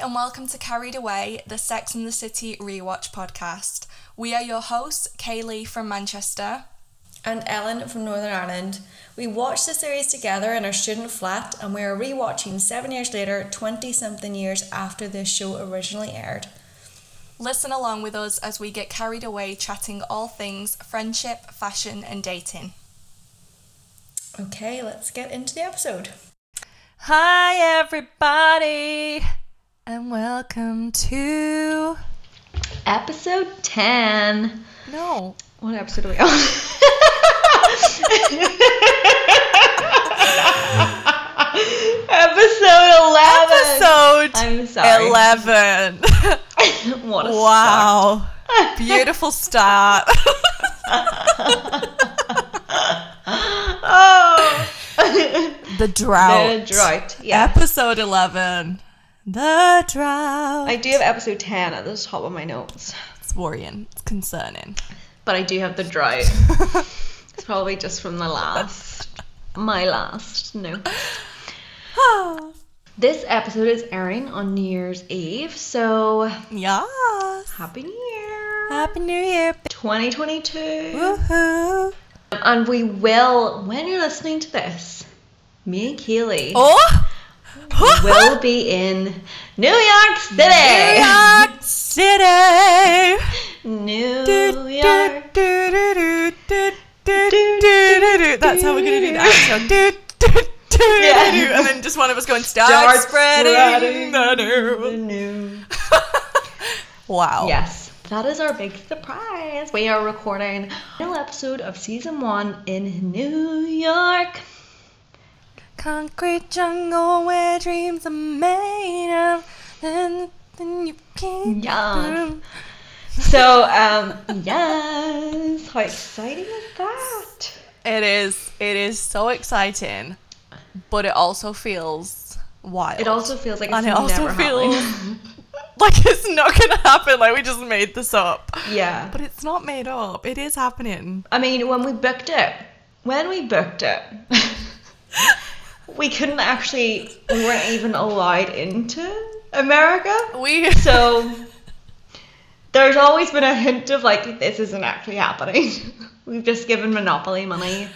and welcome to Carried Away, the Sex and the City rewatch podcast. We are your hosts, Kaylee from Manchester. and Ellen from Northern Ireland. We watched the series together in our student flat and we are rewatching seven years later, 20 something years after this show originally aired. Listen along with us as we get carried away chatting all things friendship, fashion, and dating. Okay, let's get into the episode. Hi, everybody, and welcome to. Episode 10. No. What episode are we on? episode 11. Episode I'm sorry. 11. what a wow. Beautiful start. Oh. the drought. the drought. Yeah. Episode 11. The drought. I do have episode 10 at the top of my notes. It's worrying. It's concerning. But I do have the drought. it's probably just from the last. My last note. This episode is airing on New Year's Eve, so yes. Happy New Year! Happy New Year. 2022. Woohoo. And we will, when you're listening to this, me and Keely Oh! will be in New York City. New York City. New York. That's how we're gonna do the outro. Yeah. And then just one of us going, start, Start spreading, spreading the news. Wow. Yes, that is our big surprise. We are recording a final episode of season one in New York. Concrete jungle where dreams are made of. Then, then you can't. Yeah. So, um, yes, how exciting is that? It is. It is so exciting, but it also feels wild. It also feels like it's and it also never feels happening. like it's not gonna happen. Like we just made this up, yeah. but it's not made up. It is happening. I mean, when we booked it, when we booked it, we couldn't actually, we weren't even allowed into America. We So there's always been a hint of like, this isn't actually happening. We've just given Monopoly money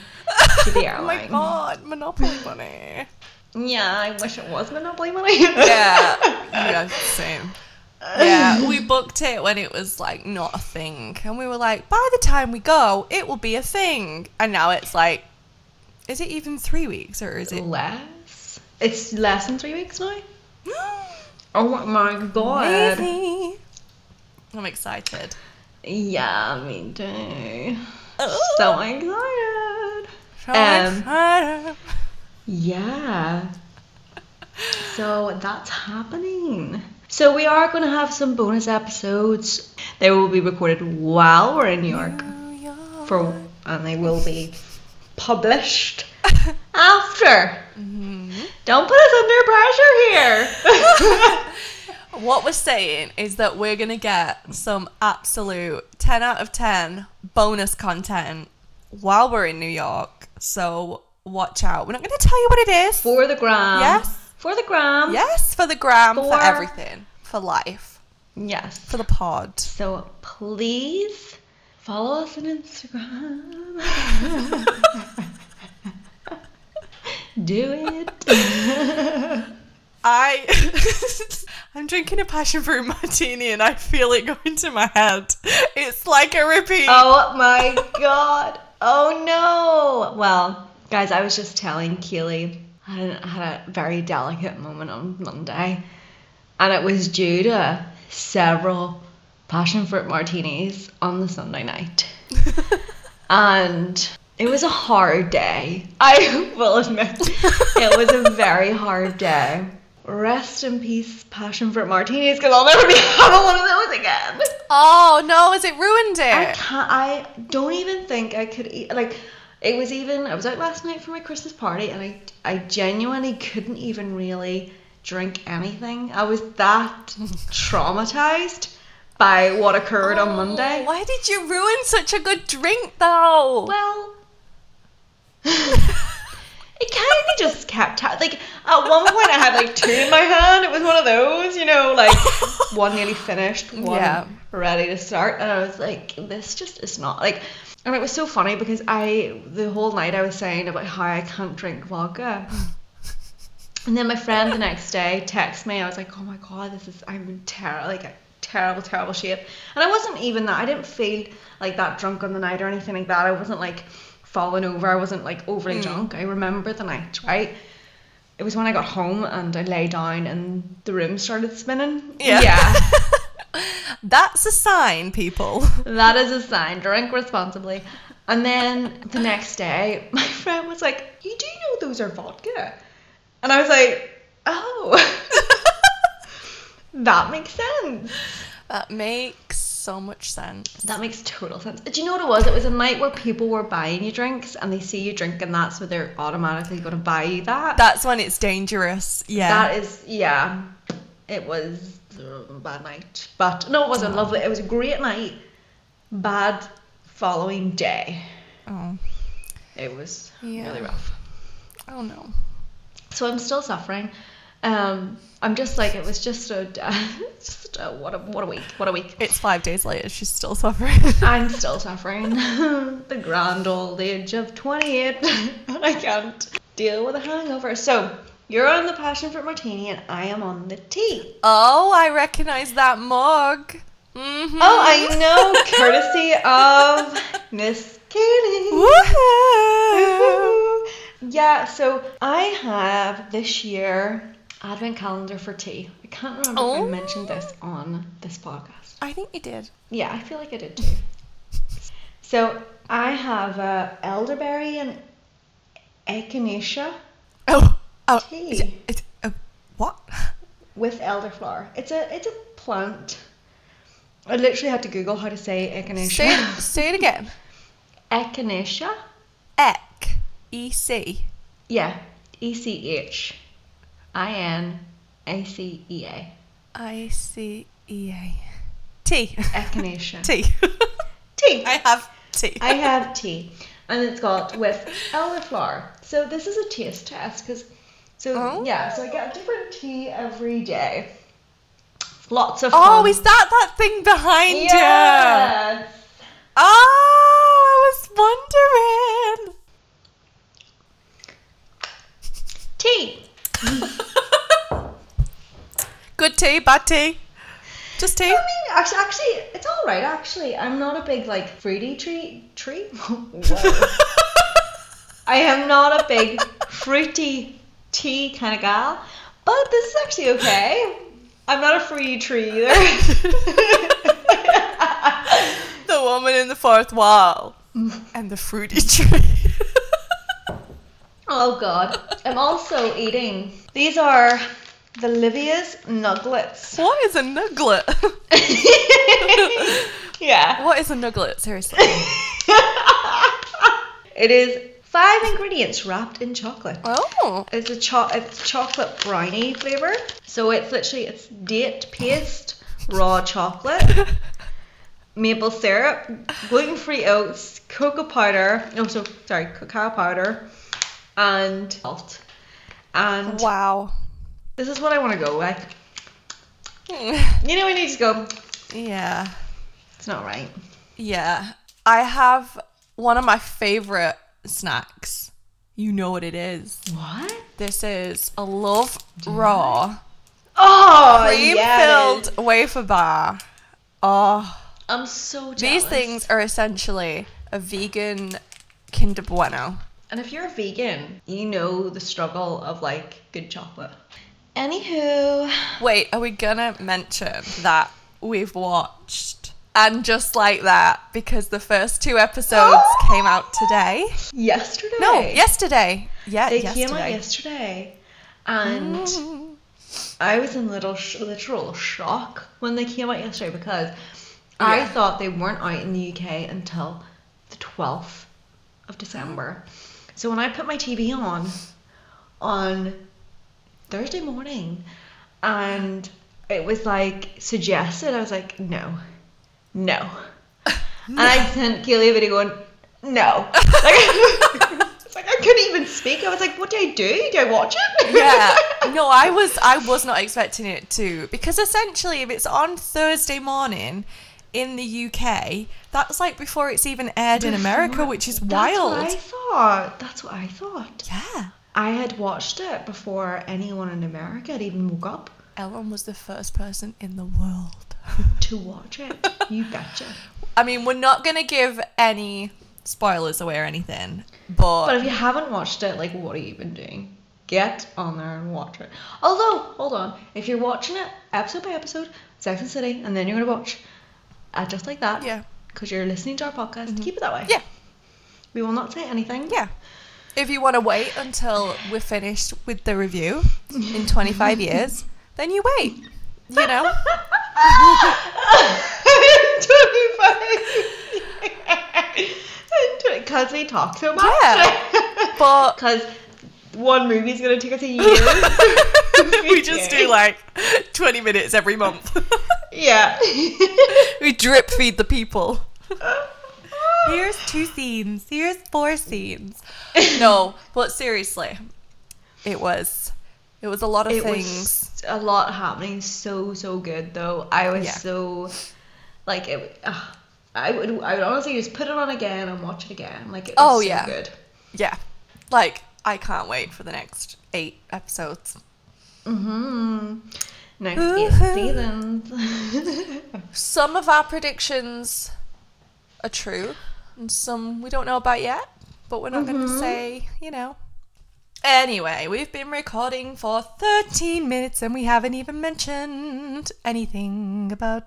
to the airline. Oh my god, Monopoly money. Yeah, I wish it was Monopoly money. Yeah, yeah, same. Yeah, we booked it when it was like not a thing, and we were like, by the time we go, it will be a thing. And now it's like, is it even three weeks or is it? Less. It's less than three weeks now. Oh my god. I'm excited. Yeah, me too. Oh. So excited. So Um, excited. Yeah. So that's happening. So we are going to have some bonus episodes. They will be recorded while we're in New York New York. for and they will be published after. Don't put us under pressure here. What we're saying is that we're gonna get some absolute 10 out of 10 bonus content while we're in New York. So watch out. We're not gonna tell you what it is. for the gram. Yes. For the gram. Yes, for the gram, for, For- everything, for life, Yes. for the pod. So please follow us on Instagram. Do it. I I'm drinking a passion fruit martini and I feel it going to my head. It's like a repeat. Oh my god. Oh no. Well, guys, I was just telling Keely I had a- had a very delicate moment on Monday, and it was due to several passion fruit martinis on the Sunday night. and it was a hard day. I will admit, it was a very hard day. Rest in peace, passion fruit martinis, because I'll never be having one of those again. Oh no, has it ruined it? I can't. I don't even think I could eat. Like, it was even. I was out last night for my Christmas party, and I, I genuinely couldn't even really drink anything. I was that traumatized by what occurred on Monday. Oh, why did you ruin such a good drink though? Well, it kind of just kept ha- like at one point I had like two in my hand. It was one of those, you know, like one nearly finished, one Yeah. ready to start, and I was like, this just is not like. And it was so funny because I the whole night I was saying about how I can't drink vodka. And then my friend the next day texted me. I was like, "Oh my god, this is I'm in terrible, like terrible, terrible shape." And I wasn't even that. I didn't feel like that drunk on the night or anything like that. I wasn't like falling over. I wasn't like overly mm. drunk. I remember the night, right? It was when I got home and I lay down and the room started spinning. Yeah. yeah. That's a sign, people. that is a sign. Drink responsibly. And then the next day, my friend was like, "You do know those are vodka?" And I was like, "Oh, that makes sense. That makes so much sense. That makes total sense." Do you know what it was? It was a night where people were buying you drinks, and they see you drinking that, so they're automatically going to buy you that. That's when it's dangerous. Yeah. That is, yeah. It was a bad night, but no, it wasn't lovely. It was a great night. Bad following day. oh. It was Yeah. really rough. oh no. So I'm still suffering. Um, I'm just like it was just a, just a what a what a week, what a week. It's five days later. She's still suffering. I'm still suffering. the grand old age of 28, and I can't deal with a hangover. So you're on the passion fruit martini, and I am on the tea. oh, I recognize that mug. Mm-hmm. Oh, I know, courtesy of Miss Katie. Woohoo! Yeah, so I have this year advent calendar for tea. I can't remember if Oh. I mentioned this on this podcast. I think you did. Yeah, I feel like I did too. So I have uh, elderberry and echinacea Oh, oh, Tea. is it, it's, uh, what? with elderflower. It's a it's a plant. I literally had to Google how to say echinacea. Say it, say it again. echinacea. Ec, E C. Yeah, E C H I N A C E A. I C E A. Tea. Echinacea. Tea. Tea. I have tea. I have tea, and it's got with elderflower. So this is a taste test because, so Oh. yeah, so I get a different tea every day. Lots of oh, fun. Oh, is that that thing behind you? Yes. Oh, I was wondering. Tea. Good tea, bad tea. Just tea. I mean, actually, actually, it's all right. Actually, I'm not a big like fruity tree tree. I am not a big fruity tea kind of gal, but this is actually okay. I'm not a fruity tree either. the woman in the fourth wall and the fruity tree. Oh god. I'm also eating. These are the Livia's Nuggets. what is a nugget? yeah. what is a nugget? Seriously. It is five ingredients wrapped in chocolate. Oh. It's a cho- it's chocolate brownie flavor. So it's literally it's date paste, raw chocolate, maple syrup, gluten-free oats, cocoa powder. No, so sorry, cacao powder, and salt. And Wow. this is what I want to go with. Hmm. You know, when you to go, yeah. it's not right. Yeah. I have one of my favorite snacks. You know what it is. What? This is a Love Raw Oh, cream yeah, it is. filled wafer bar. Oh, I'm so jealous. these things are essentially a vegan Kinder Bueno. And if you're a vegan, you know the struggle of like good chocolate. Anywho, Wait, are we gonna mention that we've watched and just like that because the first two episodes came out today? yesterday. No, yesterday. Yeah, They yesterday. came out yesterday, and Mm. I was in little sh- literal shock when they came out yesterday because I thought they weren't out in the UK until the 12th of December. So when I put my TV on on Thursday morning and it was like suggested, I was like, no, no. And I sent Keely a video going, no. Like, it's Like I couldn't even speak. I was like, what do I do? Do I watch it? yeah. No, I was I was not expecting it to because essentially if it's on Thursday morning in the UK, that's like before it's even aired in America, which is wild. That's what I thought. That's what I thought. Yeah. I had watched it before anyone in America had even woke up Ellen was the first person in the world. to watch it. You betcha. I mean, we're not going to give any spoilers away or anything, but, But if you haven't watched it, like, what are you even doing? Get on there and watch it. Although, hold on, if you're watching it episode by episode, Sex and City, and then you're gonna watch uh, just like that, yeah. because you're listening to our podcast, keep it that way. Yeah. We will not say anything. Yeah. If you want to wait until we're finished with the review in 25 years, then you wait. You know? 25 Because we talk so much. Yeah. But Because one movie's gonna take us a year. we just do like 20 minutes every month. Yeah. we drip feed the people. Here's two scenes. Here's four scenes. No, but seriously, it was it was a lot of it things. was a lot happening so so good though i was Yeah. so like it uh, i would i would honestly just put it on again and watch it again like it was Oh, so yeah. good Yeah, like I can't wait for the next eight episodes. mm-hmm next Woohoo. eight seasons Some of our predictions are true, and some we don't know about yet. But we're not going to say, you know. Anyway, we've been recording for 13 minutes and we haven't even mentioned anything about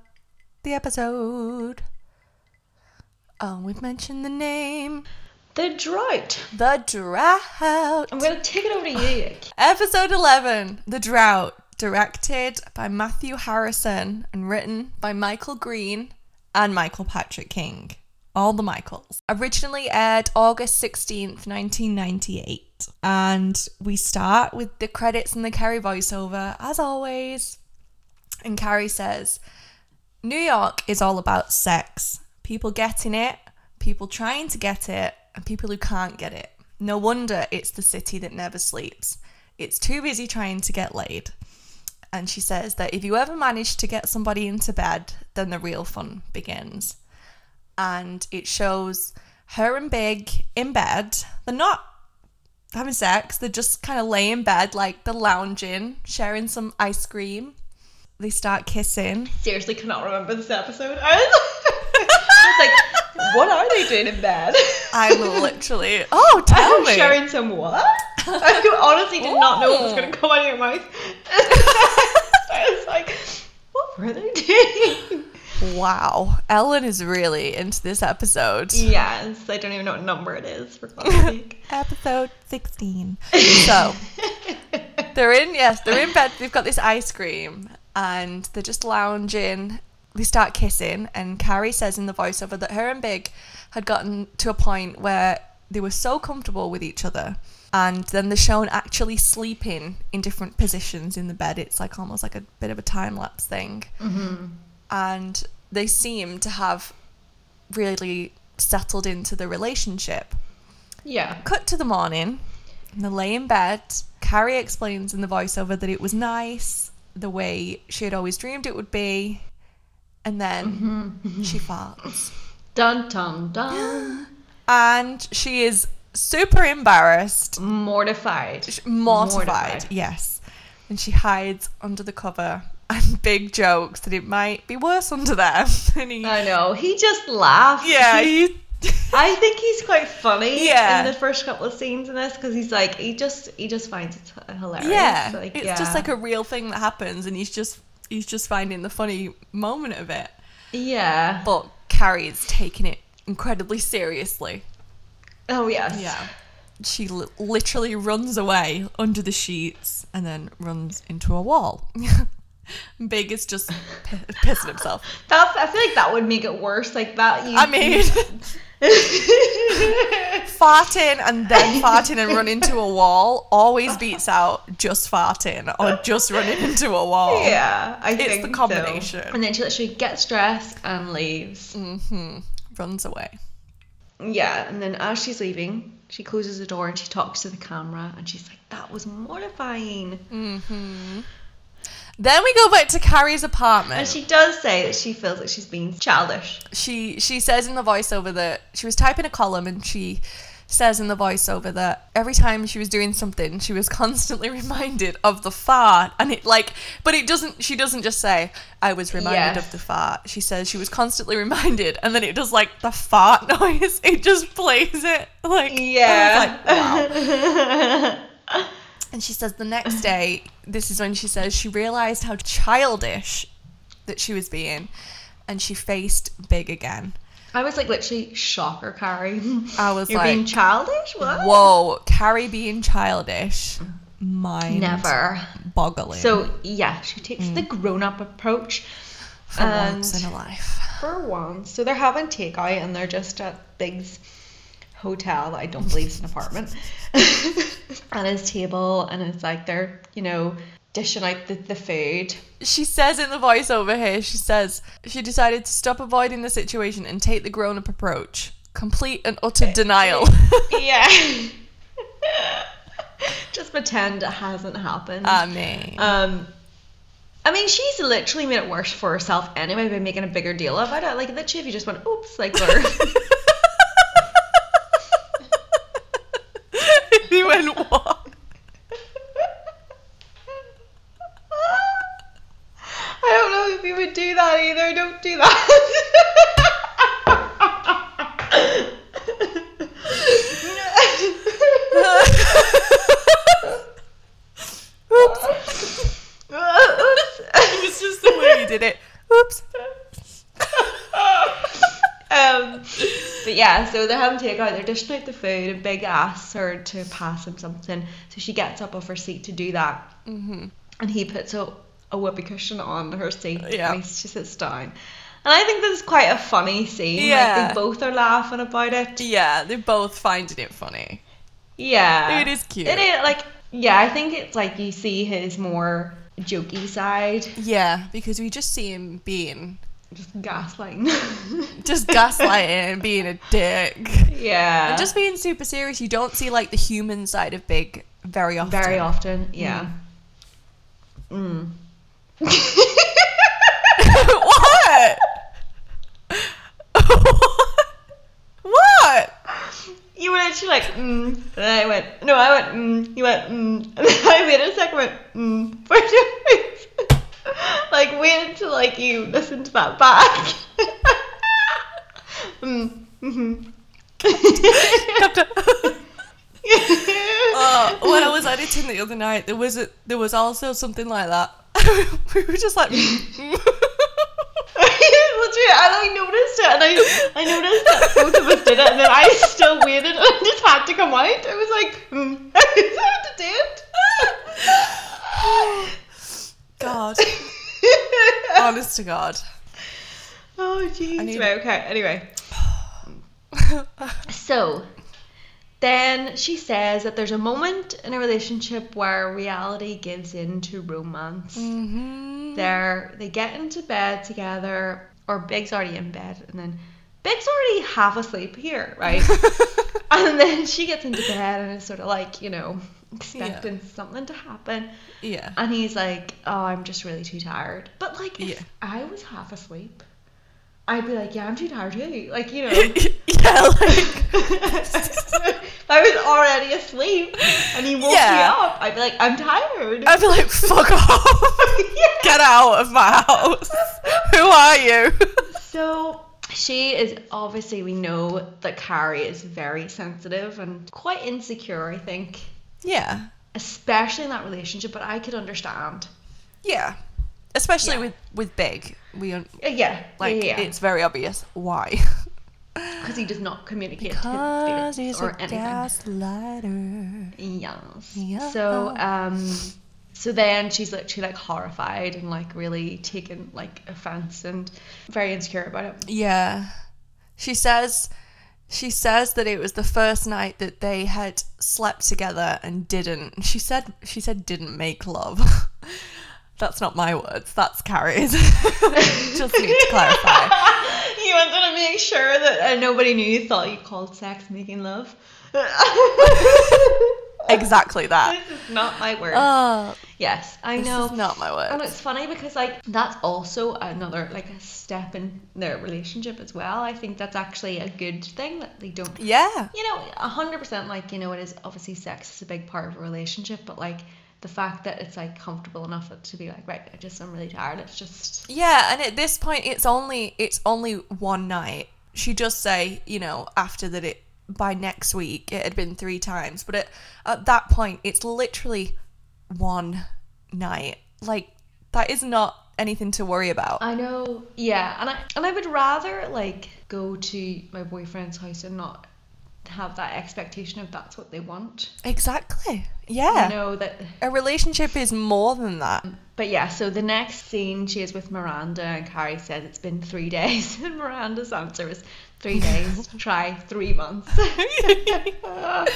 the episode. Oh, we've mentioned the name. The drought The Drought. i'm gonna take it over to you Episode 11 The Drought. Directed by Matthew Harrison and written by Michael Green and Michael Patrick King. All the Michaels. Originally aired August 16th, 1998. And we start with the credits and the Carrie voiceover, as always. And Carrie says, New York is all about sex. People getting it, people trying to get it, and people who can't get it. No wonder it's the city that never sleeps. It's too busy trying to get laid. And she says that if you ever manage to get somebody into bed, then the real fun begins. And it shows her and Big in bed. They're not having sex, they're just kind of laying in bed, like they're lounging, sharing some ice cream. They start kissing. seriously cannot remember this episode was, I was like what are they doing in bed I'm literally. Oh, tell I'm me. sharing some what? I honestly did not know what was going to come out of your mouth. I was like, what were they doing? Wow, Ellen is really into this episode. Yes, I don't even know what number it is, for. Episode 16. So, they're in, yes, they're in bed. They've got this ice cream and they're just lounging. They start kissing, and Carrie says in the voiceover that her and Big had gotten to a point where they were so comfortable with each other. And then they're shown actually sleeping in different positions in the bed. It's like almost like a bit of a time lapse thing. Mm-hmm. And they seem to have really settled into the relationship. Yeah. Cut to the morning, and they lay in bed. Carrie explains in the voiceover that it was nice, the way she had always dreamed it would be, and then mm-hmm, mm-hmm. she farts. Dun dun dun. And she is super embarrassed, Mortified. mortified, Mortified. yes. And she hides under the cover and big jokes that it might be worse under there. and he, I know. He just laughs. yeah, he, I think he's quite funny Yeah. in the first couple of scenes in this because he's like he just he just finds it hilarious. yeah, like, it's yeah. just like a real thing that happens, and he's just he's just finding the funny moment of it. yeah. But Carrie is taking it incredibly seriously. Oh yes. Yeah. She li- literally runs away under the sheets and then runs into a wall. Big is just p- pissing himself. That I feel like that would make it worse. Like that. You, I mean, farting and then farting and run into a wall always beats out just farting or just running into a wall. yeah, I It's think the so. combination. And then she literally gets dressed and leaves. hmm Runs away. yeah, and then as she's leaving, she closes the door and she talks to the camera and she's like, "That was mortifying." Then we go back to Carrie's apartment. And she does say that she feels like she's being childish. she she says in the voiceover that she was typing a column and she says in the voiceover that every time she was doing something she was constantly reminded of the fart and it like but it doesn't she doesn't just say i was reminded Yes. of the fart she says she was constantly reminded and then it does like the fart noise it just plays it like Yeah. Like, wow. And she says the next day this is when she says she realized how childish that she was being and she faced big again I was like literally shocker, Carrie. I was You're like, being childish? What? whoa, Carrie being childish, mind Never. boggling. So yeah, she takes the mm. grown-up approach. for once in a life. For once. So they're having takeout and they're just at Big's hotel I don't believe it's an apartment. at his table and it's like they're, you know, dishing out the, the food. She says in the voiceover here, she says she decided to stop avoiding the situation and take the grown up approach. Complete and utter denial. Yeah. just pretend it hasn't happened. I mean, Um, I mean, she's literally made it worse for herself anyway by making a bigger deal about it. Like, literally, if you just went, oops, like, I don't know if you would do that either. Don't do that. Oops. It was just the way you did it. Oops. um, but they're having takeout. They're dishing out the food, and Big asks her to pass him something. So she gets up off her seat to do that, hmm and he puts a, a whoopee cushion on her seat. Yeah. and he, she sits down. And I think this is quite a funny scene. Yeah. Like they both are laughing about it. Yeah, they're both finding it funny. Yeah. It is cute. It is like yeah, I think it's like you see his more jokey side, Yeah, because we just see him being just gaslighting. just gaslighting and being a dick. yeah. And just being super serious. You don't see like the human side of Big very often. very often, yeah. Mm. what? what? You were literally like, mm. And I went, no, I went, mm. You went, mm. And then I waited a second, went, mm. For reason. like, waited till, like, you listen to that back. mm. Mm-hmm. Uh, when I was editing the other night, there was a, there was also something like that. we were just like, Literally, I like noticed it, and I, I noticed that both of us did it, and then I still waited, and I just had to come out. I was like, mm. I had to do God, honest to God. oh jeez. need- Right, okay. Anyway, so then she says that there's a moment in a relationship where reality gives in to romance. hmm They're they get into bed together, or Big's already in bed, and then Big's already half asleep here, right? and then she gets into bed and is sort of like, you know, expecting something to happen. Yeah. And he's like, Oh, I'm just really too tired. But like if Yeah. I was half asleep, I'd be like, Yeah, I'm too tired too. Like, you know. yeah, like I was already asleep and he woke Yeah. me up. I'd be like, I'm tired. I'd be like, fuck off, get out of my house. Who are you? So she is obviously we know that Carrie is very sensitive and quite insecure, I think. Yeah, Especially in that relationship, but I could understand. yeah. Especially Yeah. with with Big, we un- Uh, yeah, like yeah, it's very obvious why. because he does not communicate Because his he's a or anything. gaslighter. Yes. Yeah. So um, so then she's literally like horrified and like really taken like offense and very insecure about it. Yeah. She says she says that it was the first night that they had slept together and didn't. She said she said didn't make love. That's not my words. That's Carrie's. Just need to clarify. you wanted to make sure that uh, nobody knew you thought you called sex making love. Exactly that. this is not my word. Oh, yes, I this know. is not my word. And it's funny because like that's also another like a step in their relationship as well. I think that's actually a good thing that they don't Yeah. you know, a hundred percent like, you know, it is obviously sex is a big part of a relationship, but like the fact that it's like comfortable enough to be like, right, I just I'm really tired. It's just Yeah, and at this point it's only it's only one night. She just say, you know, after that it by next week it had been three times, but at, at that point it's literally one night. Like that is not anything to worry about. I know yeah, and I and I would rather like go to my boyfriend's house and not have that expectation of that's what they want. exactly. Yeah. You know that A relationship is more than that. Mm, but yeah, so the next scene she is with Miranda and Carrie says it's been three days and Miranda's answer is three days, try three months. Oh.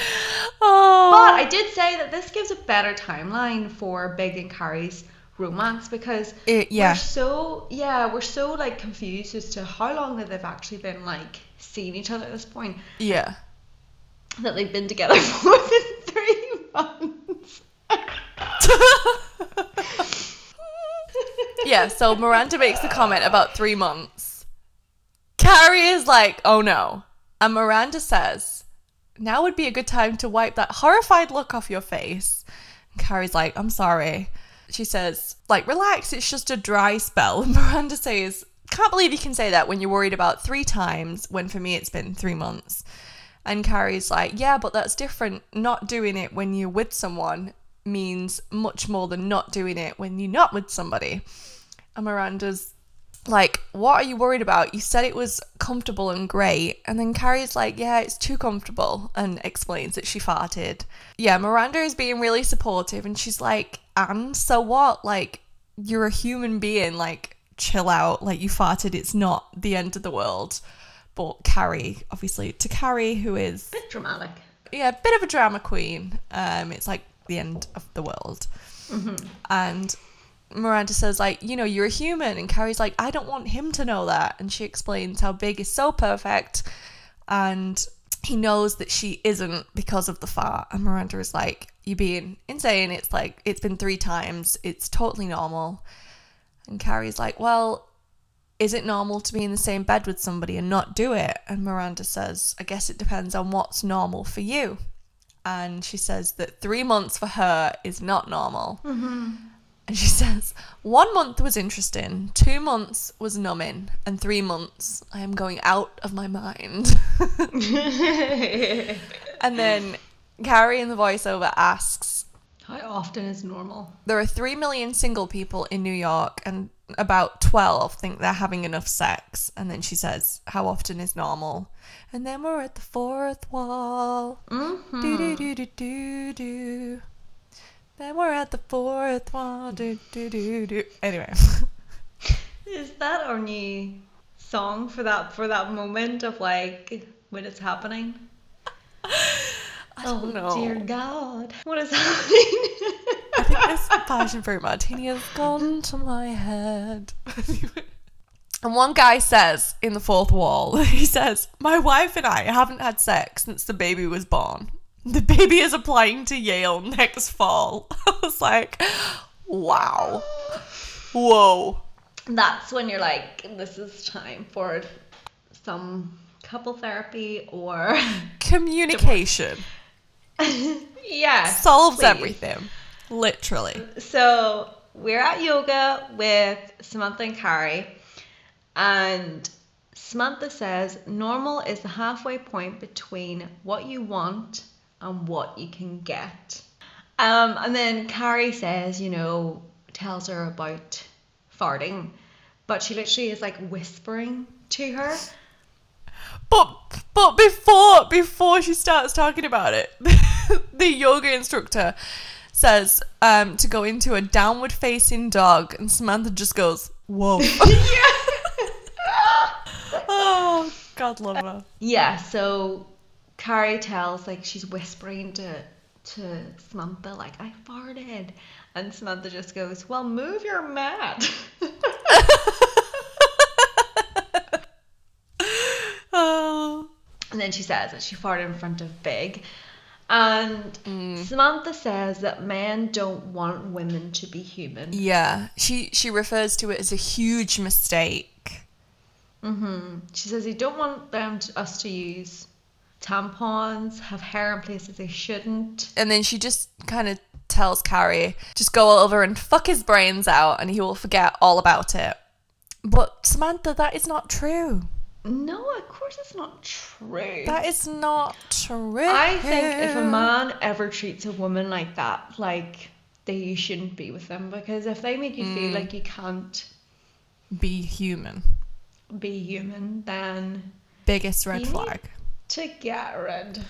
But I did say that this gives a better timeline for Big and Carrie's romance because eh, It- yeah. we're so yeah, we're so like confused as to how long that they've actually been like seeing each other at this point. Yeah. That they've been together for more than three months. yeah, so Miranda makes the comment about three months. Carrie is like, oh no. And Miranda says, now would be a good time to wipe that horrified look off your face. And Carrie's like, I'm sorry. She says, like, relax, it's just a dry spell. And Miranda says, can't believe you can say that when you're worried about three times, when for me it's been three months. And Carrie's like, yeah, but that's different. Not doing it when you're with someone means much more than not doing it when you're not with somebody. And Miranda's like, what are you worried about? You said it was comfortable and great. And then Carrie's like, yeah, it's too comfortable and explains that she farted. Yeah, Miranda is being really supportive and she's like, and so what? Like, you're a human being. Like, chill out. Like, you farted. It's not the end of the world. But Carrie, obviously, to Carrie, who is A Bit dramatic. yeah, a bit of a drama queen. Um, it's like the end of the world. And Miranda says, like, you know, you're a human. And Carrie's like, I don't want him to know that. And she explains how Big is so perfect. And he knows that she isn't because of the fart. And Miranda is like, you're being insane. It's like, it's been three times. It's totally normal. And Carrie's like, well, is it normal to be in the same bed with somebody and not do it? And Miranda says, I guess it depends on what's normal for you. And she says that three months for her is not normal. Mm-hmm. And she says, one month was interesting, two months was numbing, and three months I am going out of my mind. and then Carrie in the voiceover asks, How often is normal? there are 3 million single people in New York and about 12 think they're having enough sex. And then she says, How often is normal? And then we're at the fourth wall. Mm-hmm. Do do do do do do. Then we're at the fourth wall. Do do do do. Anyway. Is that our new song for that for that moment of like when it's happening? Oh know. dear God, what is happening? I think this passion fruit martini has gone to my head. and one guy says in the fourth wall, he says, My wife and I haven't had sex since the baby was born. The baby is applying to Yale next fall. I was like, wow. Whoa. That's when you're like, this is time for some couple therapy or Communication yeah solves please. everything. Literally. So we're at yoga with Samantha and Carrie, and Samantha says normal is the halfway point between what you want and what you can get. Um, and then Carrie says, you know, tells her about farting, but she literally is like whispering to her. But but before before she starts talking about it, the yoga instructor says um, to go into a downward facing dog, and Samantha just goes, "Whoa!" oh, God love her. Yeah, so Carrie tells like she's whispering to to Samantha like I farted, and Samantha just goes, "Well, move your mat." And then she says that she farted in front of Big. And Samantha says that men don't want women to be human. Yeah, she she refers to it as a huge mistake. Mm hmm She says they don't want them to, us to use tampons, have hair in places they shouldn't. And then she just kind of tells Carrie, just go over and fuck his brains out and he will forget all about it. But Samantha, that is not true. No, of course it's not true. That is not true. I think if a man ever treats a woman like that, like they you shouldn't be with them because if they make you feel mm. like you can't be human. be human, then Biggest red flag. To get rid.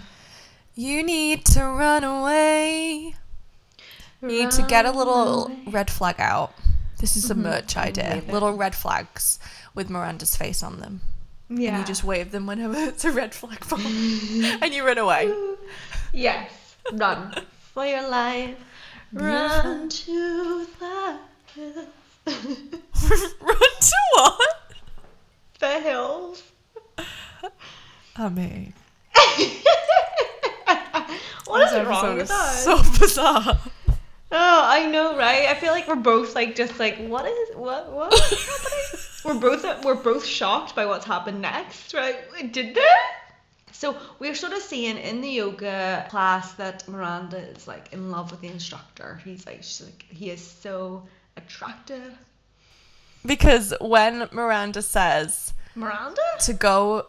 You need to run away. You need to get a little red flag out. This is a mm-hmm. merch mm-hmm. idea. Wave. Little red flags with Miranda's face on them. Yeah. And you just wave them whenever it's a red flag pop. and you run away. Yes. Run for your life. Run to the hills. run to what? the hills. I mean, what is wrong with that? so bizarre. Oh, I know, right? I feel like we're both like just like what is what what is happening? we're both we're both shocked by what's happened next, right? Did that? So we're sort of seeing in the yoga class that Miranda is like in love with the instructor. He's like she's like he is so attractive. Because when Miranda says Miranda? to go.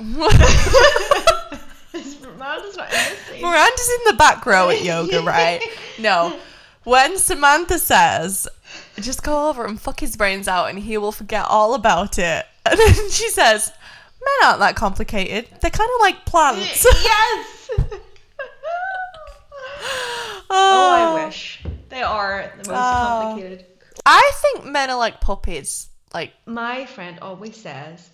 Miranda's not in this scene. Miranda's in the back row at yoga, right? No. When Samantha says, just go over and fuck his brains out and he will forget all about it. And then she says, men aren't that complicated. They're kind of like plants. yes. oh, I oh. wish they are the most Oh. complicated. I think men are like puppies. Like, My friend always says,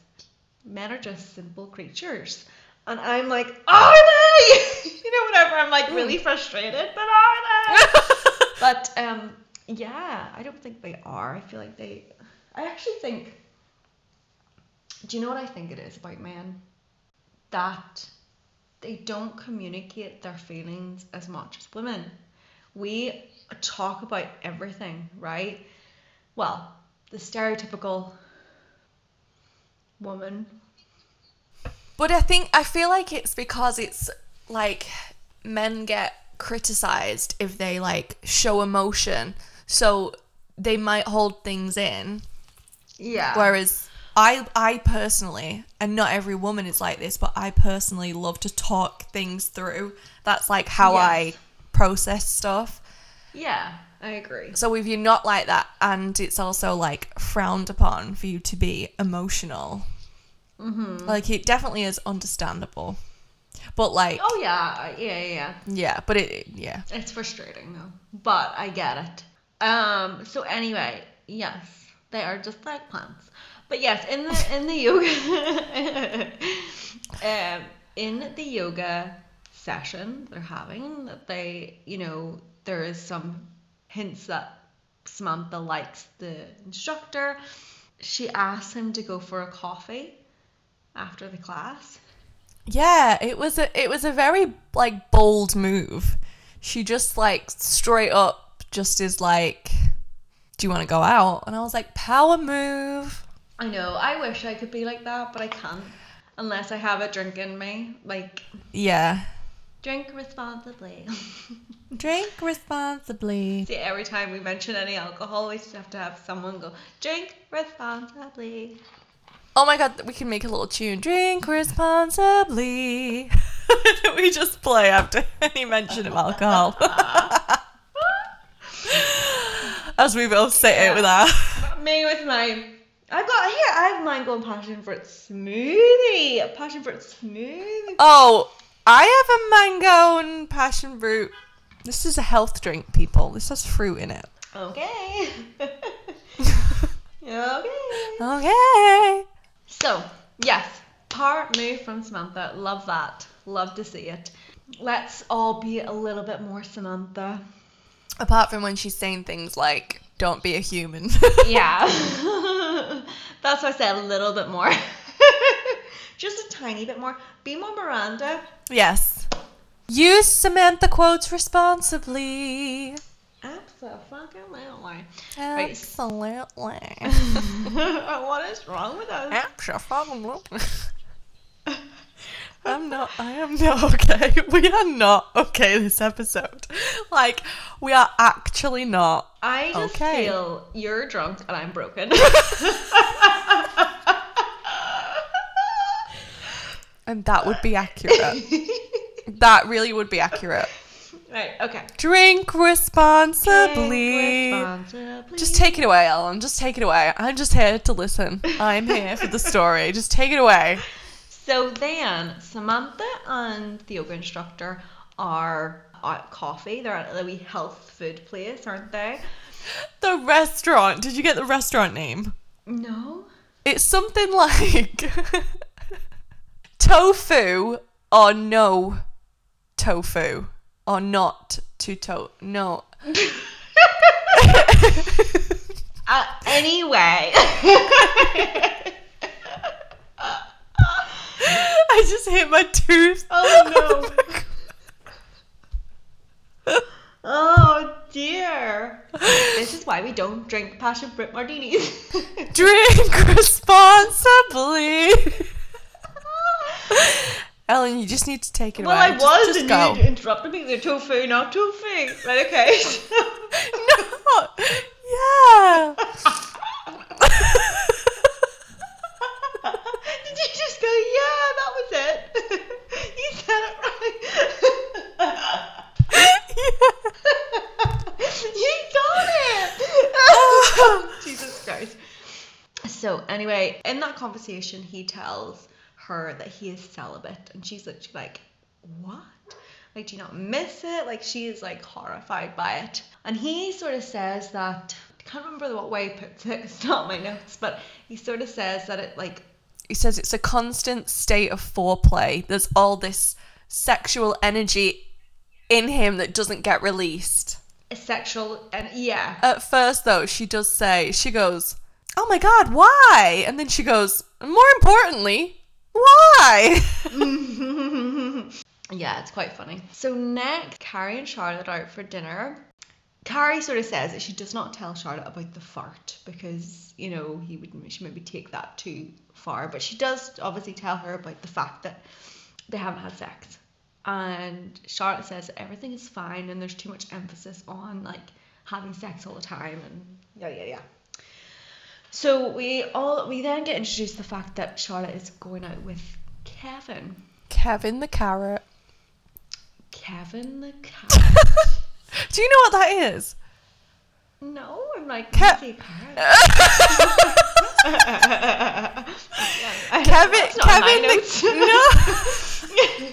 men are just simple creatures. And I'm like, are they? you know, whenever I'm like really frustrated, but are they? but um, yeah, I don't think they are. I feel like they. I actually think. Do you know what I think it is about men? That they don't communicate their feelings as much as women. We talk about everything, right? Well, the stereotypical woman. but I think, I feel like it's because it's like men get criticized if they like show emotion. So they might hold things in. Yeah. Whereas I I personally, and not every woman is like this, but I personally love to talk things through. That's like how I process stuff. yeah, I agree. So if you're not like that, and it's also like frowned upon for you to be emotional, Mm-hmm. like it definitely is understandable. But like, Oh yeah, yeah, yeah, yeah. but it yeah. It's frustrating though, but I get it. Um. So anyway, yes, they are just like plants. But yes, in the in the yoga, um, in the yoga session they're having, that they, you know, there is some hints that Samantha likes the instructor. She asks him to go for a coffee after the class. Yeah, it was a it was a very like bold move. She just like straight up just is like, "Do you want to go out?" And I was like, "Power move." I know. I wish I could be like that, but I can't unless I have a drink in me. Like Yeah. Drink responsibly. Drink responsibly. See, every time we mention any alcohol, we just have to have someone go drink responsibly. Oh my god, we can make a little tune. Drink responsibly. we just play after any mention of alcohol. As we both say it with our. Me with my. I've got here. I have mine going passion fruit smoothie. Passion fruit smoothie. Oh, I have a mango and passion fruit. This is a health drink, people. This has fruit in it. Okay. okay. Okay. So, yes, power move from Samantha. Love that. Love to see it. Let's all be a little bit more Samantha. Apart from when she's saying things like, don't be a human. Yeah. That's why I said a little bit more. Just a tiny bit more. Be more Miranda. Yes. Use Samantha quotes responsibly. Absolutely. Absolutely. what is wrong with us? Absolutely. I'm not. I am not okay. We are not okay this episode. Like, we are actually not. I just Okay. feel you're drunk and I'm broken. And that would be accurate. that really would be accurate. right, okay. Drink responsibly. Responsibly. Just take it away, Ellen. Just take it away. I'm just here to listen. I'm here for the story. Just take it away. So then, Samantha and the yoga instructor are at coffee. They're at a wee health food place, aren't they? The restaurant. Did you get the restaurant name? No. It's something like tofu or no tofu or not to to no. Uh, anyway. I just hit my tooth. Oh, no. oh dear. This is why we don't drink passion fruit martinis. Drink responsibly. Ellen, you just need to take it well, away. I Just- was, just and go. you interrupted me. They're tofu, not tofu. Right, okay. No. Yeah. Did you just go, yeah, that was it? you said it right. you got it. Oh. Jesus Christ. So anyway, in that conversation, he tells her that he is celibate, and she's like, "What? Like, do you not miss it?" Like, she is like horrified by it, and he sort of says that. I can't remember what way he puts it. It's not my notes, but he sort of says that it like he says it's a constant state of foreplay. There's all this sexual energy in him that doesn't get released. a sexual and yeah. At first, though, she does say, she goes, Oh my god, why? And then she goes, More importantly, why? Yeah, it's quite funny. So next, Carrie and Charlotte out for dinner. Carrie sort of says that she does not tell Charlotte about the fart because you know he would she maybe take that too far, but she does obviously tell her about the fact that they haven't had sex. And Charlotte says everything is fine and there's too much emphasis on like having sex all the time and yeah yeah yeah. So we all we then get introduced to the fact that Charlotte is going out with Kevin. Kevin the carrot. Kevin the cat. Do you know what that is? no, I'm like Ke- Kevin. Kevin, Kevin the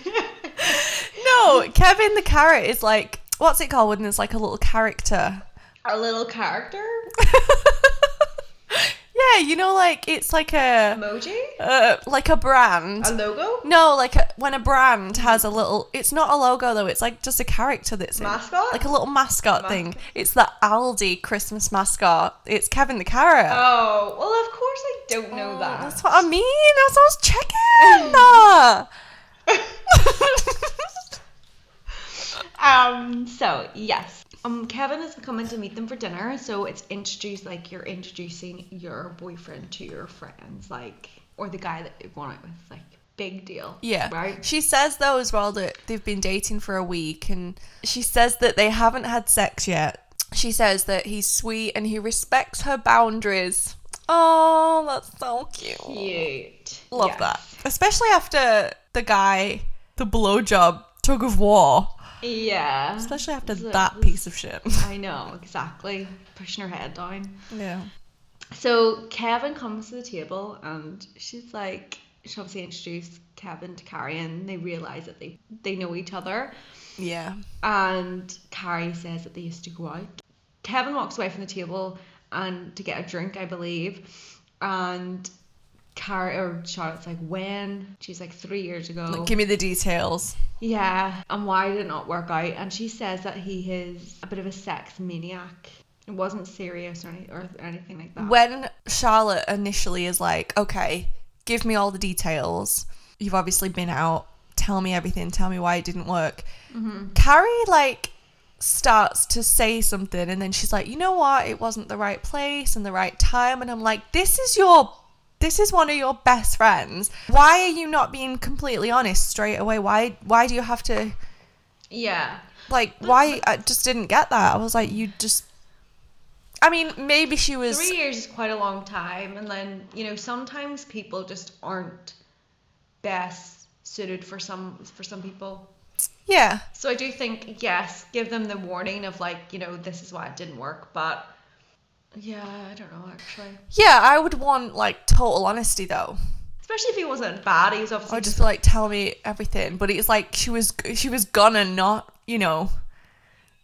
no, no. Kevin the carrot is like what's it called when there's like a little character? a little character yeah, you know, like it's like a emoji, uh, like a brand. a logo, No, like a, when a brand has a little. It's not a logo though. It's like just a character that's in- Mascot? like a little mascot thing. It's the Aldi Christmas mascot. It's Kevin the carrot. Oh well, of course I don't know that. Oh, That's what I mean. That's what I was checking. Um. So yes. Um. Kevin is coming to meet them for dinner. So it's introduced like you're introducing your boyfriend to your friends, like or the guy that you're going out with. Like big deal. Yeah. Right. She says though as well that they've been dating for a week and she says that they haven't had sex yet. She says that he's sweet and he respects her boundaries. Oh, that's so cute. Cute. Love Yes. that. Especially after the guy, the blowjob tug of war. Yeah. Especially after So that piece of shit. I know exactly. Pushing her head down. Yeah. So Kevin comes to the table and she's like, she obviously introduced Kevin to Carrie and they realise that they, they know each other. Yeah. And Carrie says that they used to go out. Kevin walks away from the table and to get a drink, I believe. And Carrie or Charlotte's like, when? She's like, three years ago. Like, give me the details. yeah. And why did it not work out? And she says that he is a bit of a sex maniac. It wasn't serious or, any, or anything like that. When Charlotte initially is like, okay, give me all the details. You've obviously been out. Tell me everything. Tell me why it didn't work. Mm-hmm. Carrie, like, starts to say something, and then she's like, you know what? It wasn't the right place and the right time. And I'm like, this is your. This is one of your best friends. Why are you not being completely honest straight away? Why why do you have to Yeah. like why I just didn't get that. I was like you just I mean, maybe she was Three years is quite a long time, and then you know sometimes people just aren't best suited for some for some people. Yeah. So I do think yes, give them the warning of like you know this is why it didn't work, but yeah, I don't know actually. Yeah, I would want like total honesty though. Especially if he wasn't bad, he was I obviously would just like, tell me everything. But it's like she was she was gonna not, you know,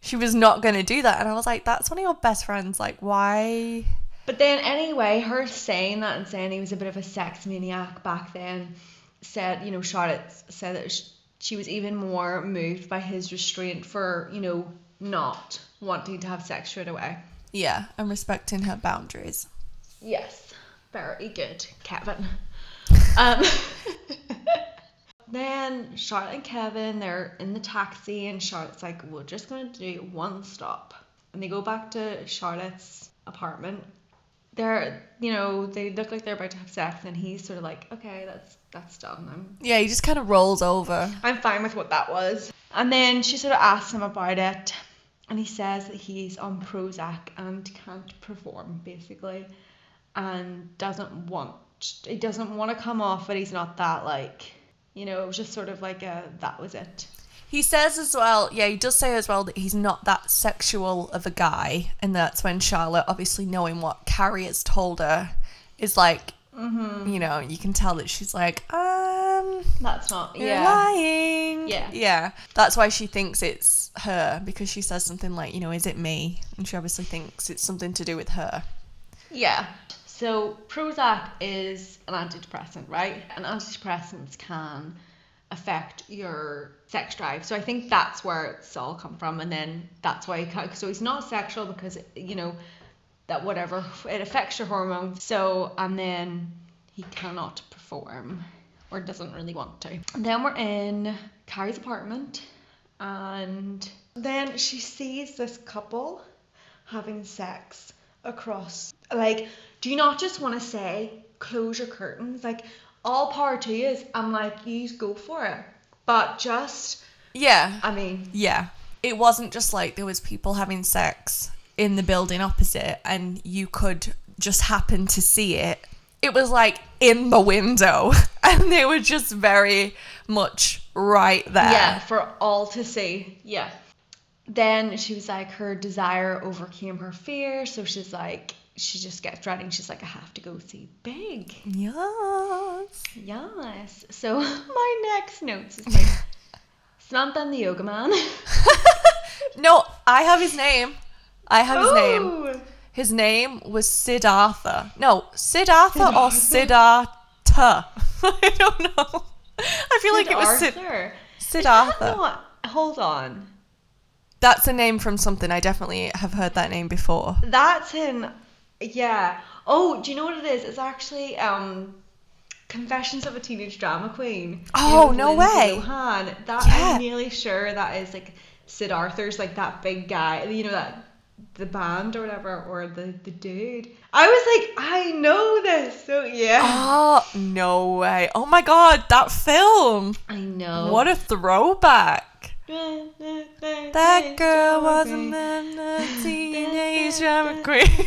she was not gonna do that. And I was like, that's one of your best friends. Like, why? But then anyway, her saying that and saying he was a bit of a sex maniac back then said, you know, Charlotte said that sh- she was even more moved by his restraint for, you know, not wanting to have sex straight away. Yeah, and respecting her boundaries. Yes, very good, Kevin. Um, then Charlotte and Kevin, they're in the taxi, and Charlotte's like, "We're just gonna do one stop," and they go back to Charlotte's apartment. They're, you know, they look like they're about to have sex, and he's sort of like, "Okay, that's that's done. I'm Yeah, he just kind of rolls over. I'm fine with what that was." And then she sort of asks him about it, and he says that he's on Prozac and can't perform basically, and doesn't want he doesn't want to come off but He's not that like, you know, it was just sort of like a that was it. He says as well, yeah, he does say as well that he's not that sexual of a guy, and that's when Charlotte, obviously knowing what Carrie has told her, is like, you know, you can tell that she's like, um, That's not yeah. lying. Yeah. yeah. That's why she thinks it's her because she says something like, you know, is it me? And she obviously thinks it's something to do with her. Yeah. So Prozac is an antidepressant, right? And antidepressants can affect your sex drive. So I think that's where it's all come from, and then that's why he can't. So he's not sexual because you know that whatever it affects your hormones. So and then he cannot perform or doesn't really want to. And then we're in Carrie's apartment, and then she sees this couple having sex across like do you not just want to say close your curtains like all power to you is i'm like you go for it but just Yeah. i mean Yeah. It wasn't just like there was people having sex in the building opposite and you could just happen to see it. It was like in the window and they were just very much right there. yeah for all to see yeah then she was like her desire overcame her fear so she's like she just gets and she's like i have to go see big Yes. yes so my next notes is like samantha and the yoga man No, I have his name. I have his name. His name was Siddhartha. No, Sid Siddhartha or Siddhartha. I don't know. I feel like it was Sid- Arthur. Siddhartha. Hold on. That's a name from something. I definitely have heard that name before. That's in yeah. Oh, do you know what it is? It's actually um Confessions of a Teenage Drama Queen. Oh, no Lindsay way. Lohan. That Yeah. I'm nearly sure that is like Sid Arthur's like that big guy. You know that the band or whatever or the the dude. I was like, I know this. So yeah. Oh, no way. Oh my god, that film. I know. What a throwback. That girl was a man, a teenage drama queen.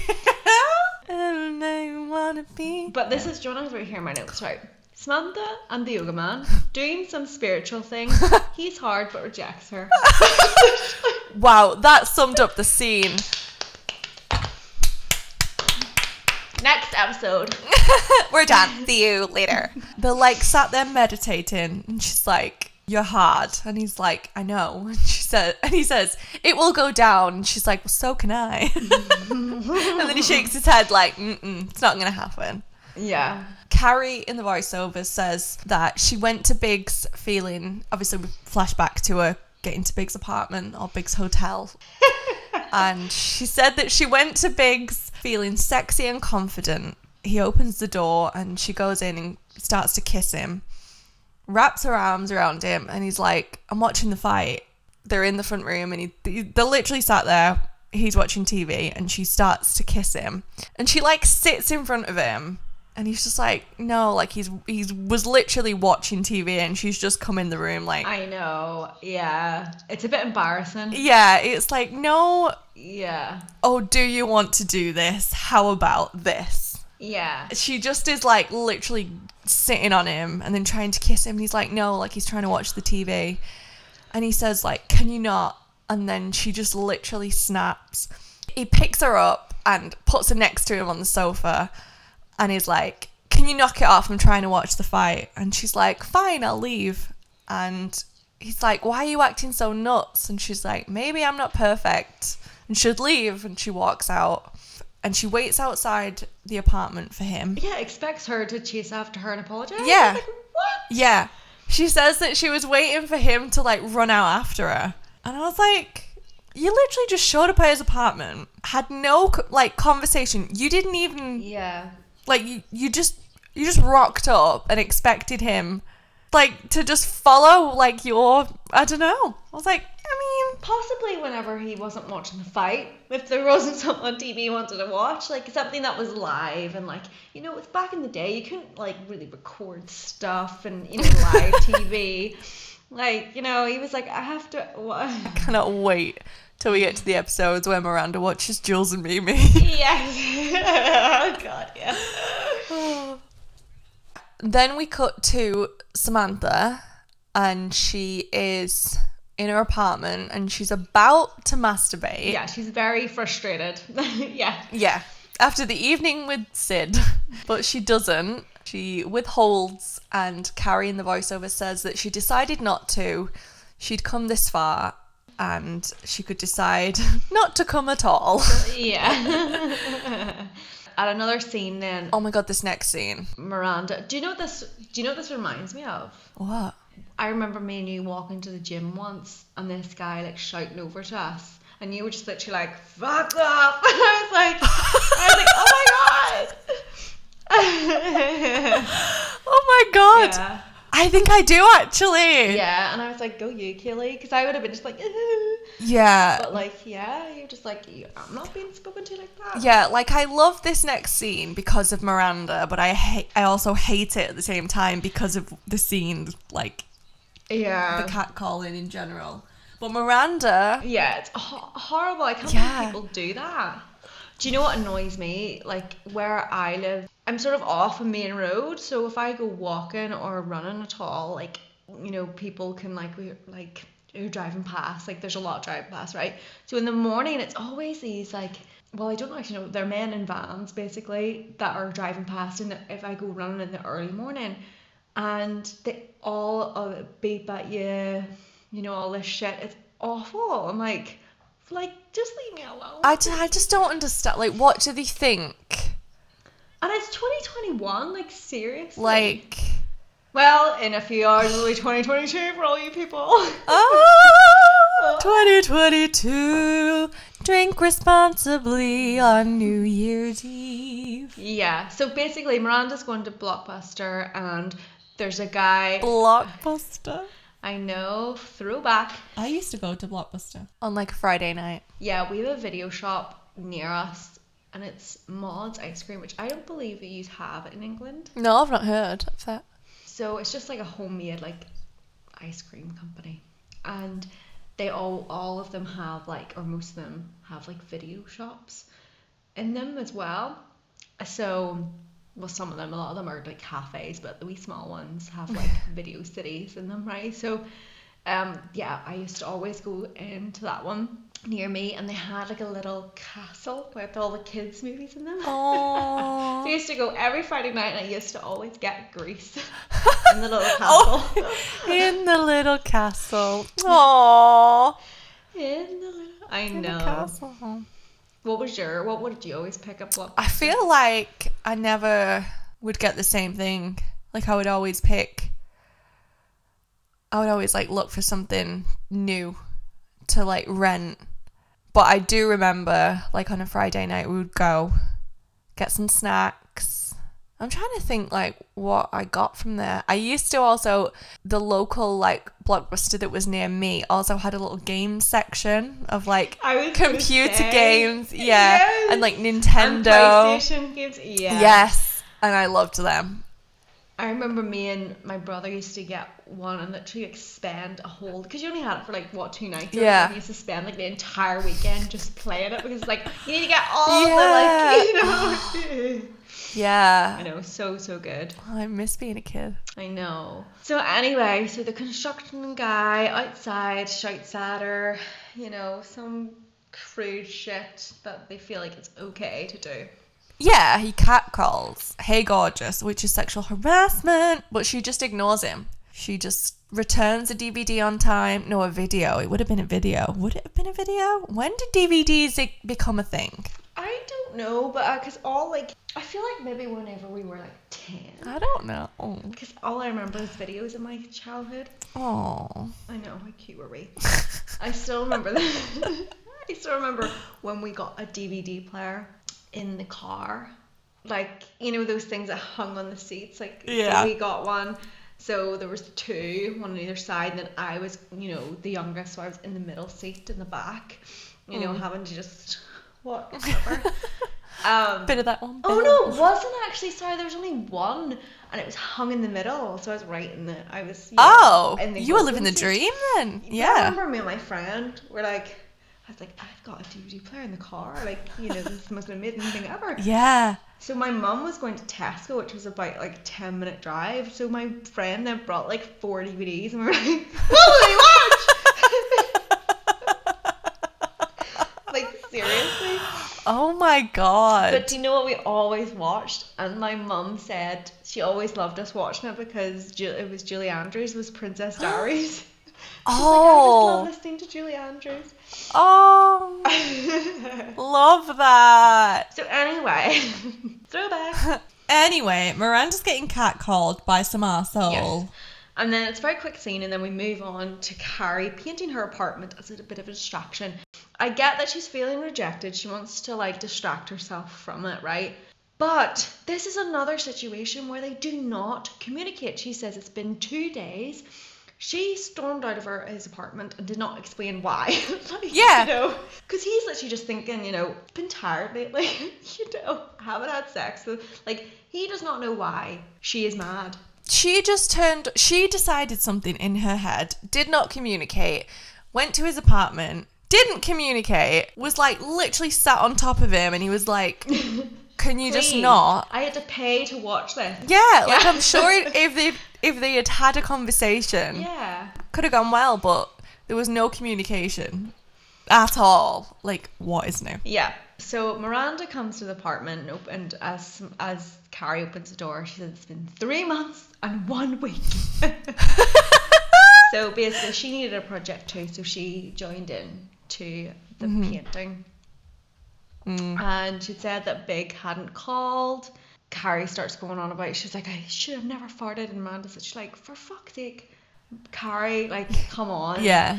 I wanna be. But this is John. I was right here in my notes, right? Samantha and the yoga man doing some spiritual thing. He's hard but rejects her. Wow, that summed up the scene. Next episode. We're done. See you later. They're like sat there meditating, and she's like, "You're hard," and he's like, "I know." And she said, and he says, "It will go down." And she's like, "Well, so can I." and then he shakes his head like, Mm-mm, "It's not gonna happen." Yeah. Carrie in the voiceover says that she went to Big's feeling, obviously, we flash back to her getting to Big's apartment or Big's hotel. and she said that she went to Big's feeling sexy and confident. he opens the door and she goes in and starts to kiss him, wraps her arms around him, and he's like, I'm watching the fight. They're in the front room and he, they're literally sat there. He's watching TV and she starts to kiss him. And she like sits in front of him and he's just like, no, like he's he's was literally watching TV and she's just come in the room like I know. Yeah. It's a bit embarrassing. Yeah, it's like, no, Yeah. oh, do you want to do this? How about this? Yeah. She just is like literally sitting on him and then trying to kiss him. And he's like, no, like he's trying to watch the TV. And he says, like, can you not? And then she just literally snaps. He picks her up and puts her next to him on the sofa and he's like, can you knock it off? I'm trying to watch the fight. And she's like, fine, I'll leave. And he's like, why are you acting so nuts? And she's like, maybe I'm not perfect and should leave. And she walks out and she waits outside the apartment for him. Yeah, expects her to chase after her and apologize. Yeah. Like, what? Yeah. She says that she was waiting for him to like run out after her. And I was like, you literally just showed up at his apartment, had no like conversation. You didn't even Yeah. like you, you just you just rocked up and expected him like to just follow like your I don't know. I was like, I mean, Possibly whenever he wasn't watching the fight, if there wasn't something on TV he wanted to watch, like something that was live and like, you know, it's back in the day, you couldn't like really record stuff and, you know, live TV. Like, you know, he was like, I have to. What? cannot wait till we get to the episodes where Miranda watches Jules and Mimi. Yes. oh, God, yeah. then we cut to Samantha, and she is in her apartment and she's about to masturbate. Yeah, she's very frustrated. yeah. Yeah. After the evening with Sid, but she doesn't. She withholds, and Carrie in the voiceover says that she decided not to. She'd come this far, and she could decide not to come at all. Yeah. At another scene, then Oh my god, this next scene. Miranda. Do you know what this? Do you know what this reminds me of? What? I remember me and you walking to the gym once, and this guy like shouting over to us, and you were just literally like, "Fuck off!" I was like, I was like, "Oh my god!" Oh my god. yeah, I think I do actually. yeah, and I was like, "Go you, Keely," because I would have been just like, Yeah. but like, yeah, you're just like, "I'm not being spoken to like that." Yeah, like I love this next scene because of Miranda, but I hate I also hate it at the same time because of the scene like yeah, the cat calling in general. But Miranda Yeah, it's ho- horrible. I can't Yeah. believe people do that. Do you know what annoys me? Like where I live, I'm sort of off a main road, so if I go walking or running at all, like you know, people can like we like you're driving past. Like there's a lot driving past, right? So in the morning, it's always these like. Well, I don't actually know. They're men in vans basically that are driving past, and if I go running in the early morning, and they all uh, beep at you, you know, all this shit. It's awful. I'm like, like, just leave me alone. I, I just don't understand like what do they think? and it's 2021, like, seriously. Like well, in a few hours it'll be 2022 for all you people. Oh 2022 Drink responsibly on New Year's Eve. yeah. So basically, Miranda's going to Blockbuster, and there's a guy. Blockbuster. I know, throwback. I used to go to Blockbuster on like Friday night. Yeah, we have a video shop near us, and it's Maud's Ice Cream, which I don't believe you have in England. No, I've not heard of that. So it's just like a homemade like ice cream company, and they all all of them have like, or most of them have like video shops in them as well. So, well, some of them, a lot of them are like cafes, but the wee small ones have like video cities in them, right? So, um, yeah, I used to always go into that one near me, and they had like a little castle with all the kids' movies in them. So I Oh. used to go every Friday night, and I used to always get grease in the little castle. In the little castle. Aww. In the little, I In know. What was your? What would you always pick up? What? I feel like I never would get the same thing. Like I would always pick. I would always like look for something new to like rent. But I do remember like on a Friday night we would go get some snacks, I'm trying to think like what I got from there. I used to also the local like blockbuster that was near me also had a little game section of like I was gonna computer say, games, yeah, yes. and like And Nintendo. PlayStation games. Yeah. Yes, and I loved them. I remember me and my brother used to get one and literally like spend a whole because you only had it for like what two nights. Yeah. We used to spend like the entire weekend just playing it because like you need to get all the like you know. Yeah, I know, so so good. I miss being a kid. I know. So anyway, so the construction guy outside shouts at her, you know, some crude shit that they feel like it's okay to do. Yeah, he catcalls, hey gorgeous, which is sexual harassment, but she just ignores him. She just returns a DVD on time. No, a video. It would have been a video. Would it have been a video? When did DVDs become a thing? Don't know, but uh, because all like I feel like maybe whenever we were like ten, I don't know. because all I remember is videos of my childhood. Oh. I know how cute were we? I still remember that. I still remember when we got a DVD player in the car, like you know those things that hung on the seats. Like so Yeah. we got one. So there was two, one on either side, and then I was, you know, the youngest, so I was in the middle seat in the back, you know, mm. having to just what whatever. um, Bit of that one. Oh no, it wasn't actually. Sorry, there was only one, and it was hung in the middle. So I was right in the. I was. know, Oh, in the you were living the dream then. I Yeah. remember me and my friend were like, I was like, I've got a DVD player in the car. Like, you know, this is the most amazing thing ever. Yeah. So my mum was going to Tesco, which was about like a ten minute drive. So my friend then brought like four DVDs, and we were like, what will we watch? like seriously. Oh my god. But do you know what we always watched? And my mum said she always loved us watching it because Ju- it was Julie Andrews was Princess Diaries. She's like, I just oh. love listening to Julie Andrews. Oh. Love that. so anyway, throwback. Anyway, Miranda's getting catcalled by some arsehole. Yes. And then it's a very quick scene, and then we move on to Carrie painting her apartment as a bit of a distraction. I get that she's feeling rejected. She wants to like distract herself from it, right? But this is another situation where they do not communicate. She says it's been two days. She stormed out of her his apartment and did not explain why. Like, Yeah. You know, because he's literally just thinking, you know, been tired lately. you know, haven't had sex. So, like, he does not know why she is mad. She just turned, she decided something in her head, did not communicate, went to his apartment, didn't communicate, was like literally sat on top of him, and he was like, Can you just Please, not? I had to pay to watch this. Yeah, like Yeah. I'm sure if they if they had had a conversation, Yeah. could have gone well, but there was no communication at all. Like, what is new? Yeah. So Miranda comes to the apartment and, op- and as as Carrie opens the door, she says it's been three months and one week. so basically, she needed a project too, so she joined in to the painting. And she said that Big hadn't called. Carrie starts going on about. She's like, I should have never farted. And Miranda said, she's like, for fuck's sake, Carrie, like, come on. Yeah.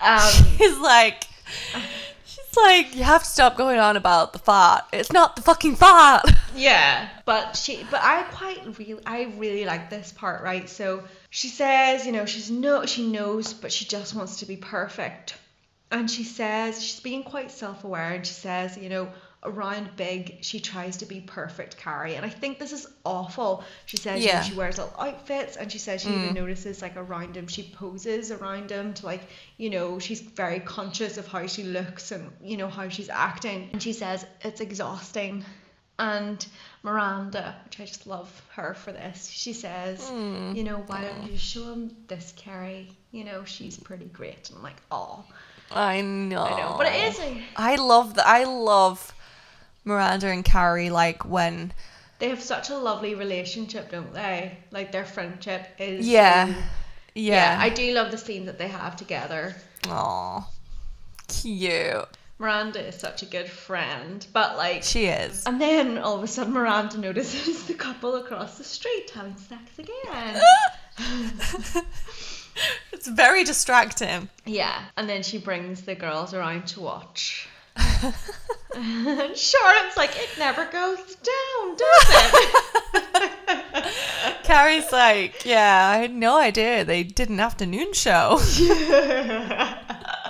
Um, He's like, she's like, you have to stop going on about the fart. It's not the fucking fart. Yeah, but she, but I quite really, I really like this part, right? So she says, you know, she's no, she knows, but she just wants to be perfect, and she says she's being quite self-aware, and she says, you know, around big, she tries to be perfect, Carrie, and I think this is awful. She says, you know, she wears little outfits, and she says she even mm. notices like around him, she poses around him to like, you know, she's very conscious of how she looks and you know how she's acting, and she says it's exhausting. And Miranda, which I just love her for this, she says, mm. you know, why don't you show him this Carrie? You know, she's pretty great. And I'm like, oh, I know. I know. But it is I love that. I love Miranda and Carrie. Like when, they have such a lovely relationship, don't they? Like their friendship is. yeah, so- yeah. I do love the scenes that they have together. Aw, cute. Miranda is such a good friend, but like. She is. And then all of a sudden, Miranda notices the couple across the street having sex again. it's very distracting. Yeah, and then she brings the girls around to watch. and Charlotte's like, it never goes down, does it? Carrie's like, yeah, I had no idea they did an afternoon show.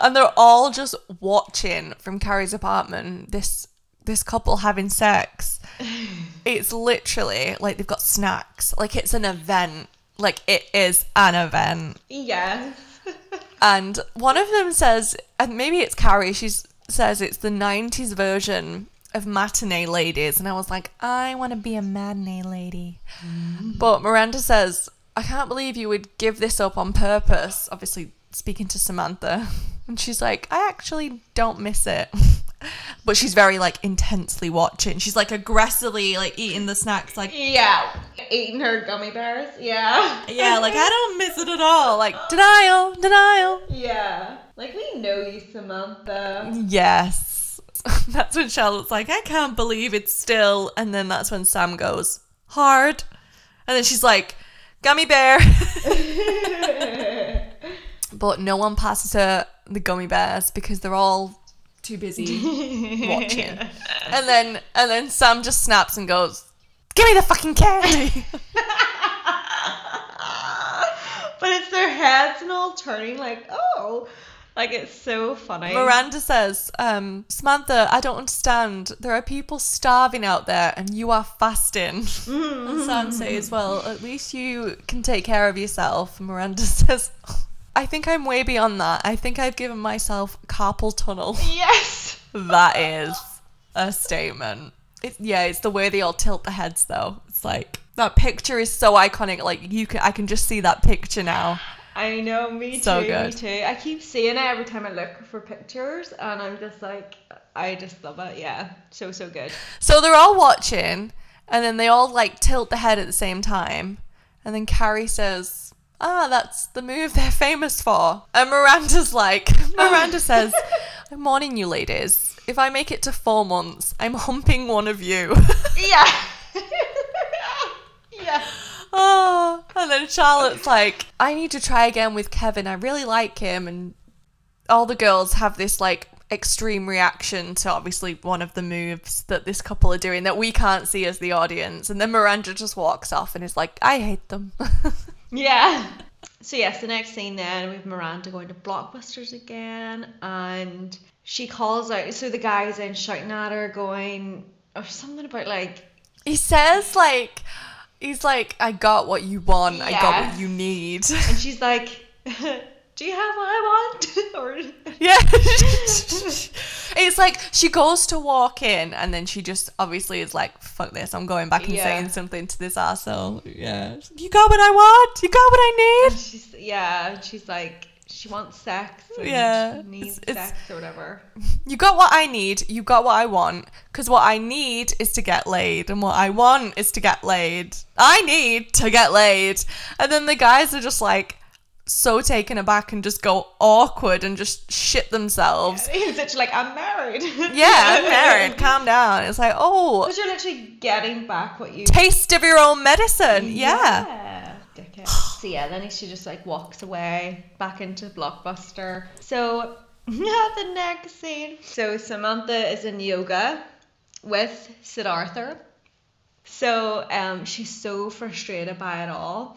and they're all just watching from Carrie's apartment this this couple having sex. It's literally like they've got snacks. Like it's an event. Like it is an event. Yeah. And one of them says, and maybe it's Carrie, she says it's the 90s version of matinee ladies. And I was like, I want to be a matinee lady. Mm-hmm. But Miranda says, I can't believe you would give this up on purpose. Obviously, speaking to Samantha. And she's like, I actually don't miss it. but she's very like intensely watching. She's like aggressively like eating the snacks, like Yeah. Eating her gummy bears. Yeah. yeah, like I don't miss it at all. Like denial, denial. Yeah. Like we know you, Samantha. Yes. That's when Charlotte's like, I can't believe it's still. And then that's when Sam goes, hard. And then she's like, gummy bear. but no one passes her the gummy bears because they're all too busy watching. And then and then Sam just snaps and goes, Give me the fucking candy. but it's their heads and all turning like, oh, like it's so funny. Miranda says, um, Samantha, I don't understand. There are people starving out there and you are fasting. And Sam says, Well, at least you can take care of yourself. And Miranda says, I think I'm way beyond that. I think I've given myself carpal tunnel. Yes. that is a statement. It, yeah, it's the way they all tilt the heads though. It's like that picture is so iconic. Like you can, I can just see that picture now. I know, me So too, me too. I keep seeing it every time I look for pictures, and I'm just like, I just love it. Yeah, so so good. So they're all watching, and then they all like tilt the head at the same time. And then Carrie says, Ah, that's the move they're famous for. And Miranda's like, Miranda says, I'm warning you, ladies. If I make it to four months, I'm humping one of you. Yeah. yeah. oh, and then Charlotte's like, I need to try again with Kevin. I really like him. And all the girls have this like extreme reaction to obviously one of the moves that this couple are doing that we can't see as the audience. And then Miranda just walks off and is like, I hate them. Yeah. So yes, the next scene then we have Miranda going to Blockbusters again, and she calls out. So the guy's in shouting at her, going or something about like, he says, like, he's like, I got what you want. I got what you need. and she's like, "Do you have what I want?" or Yeah. it's like she goes to walk in and then she just obviously is like, fuck this, I'm going back and Yeah. saying something to this asshole. Yeah. You got what I want? You got what I need? she's yeah, she's like she wants sex. And Yeah, needs it's- it's- sex or whatever. You got what I need, you got what I want. Because what I need is to get laid, and what I want is to get laid. I need to get laid. And then the guys are just like so taken aback and just go awkward and just shit themselves. He's literally like, I'm married. Yeah, I'm married. Calm down. It's like, oh, Because you're literally getting back what you. taste of your own medicine. Yeah. Yeah. Dickhead. so yeah, then she just like walks away back into Blockbuster. So yeah, the next scene. So Samantha is in yoga with Siddhartha. So um, she's so frustrated by it all.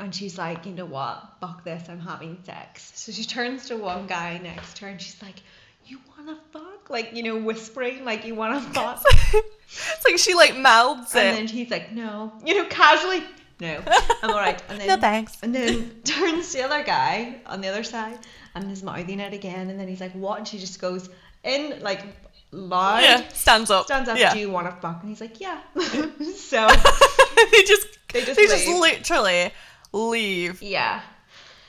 And she's like, you know what? Fuck this, I'm having sex. So she turns to one guy next to her and she's like, You wanna fuck? Like, you know, whispering, like, You wanna fuck? It's like she like mouths And then he's like, no. You know, casually, no. I'm all right. And then, No thanks. And then turns to the other guy on the other side and is mouthing it again. And then he's like, what? And she just goes in, like, loud. yeah, stands up. Stands up, Yeah. do you want to fuck? And he's like, yeah. so, they just They just, they just, literally leave. yeah.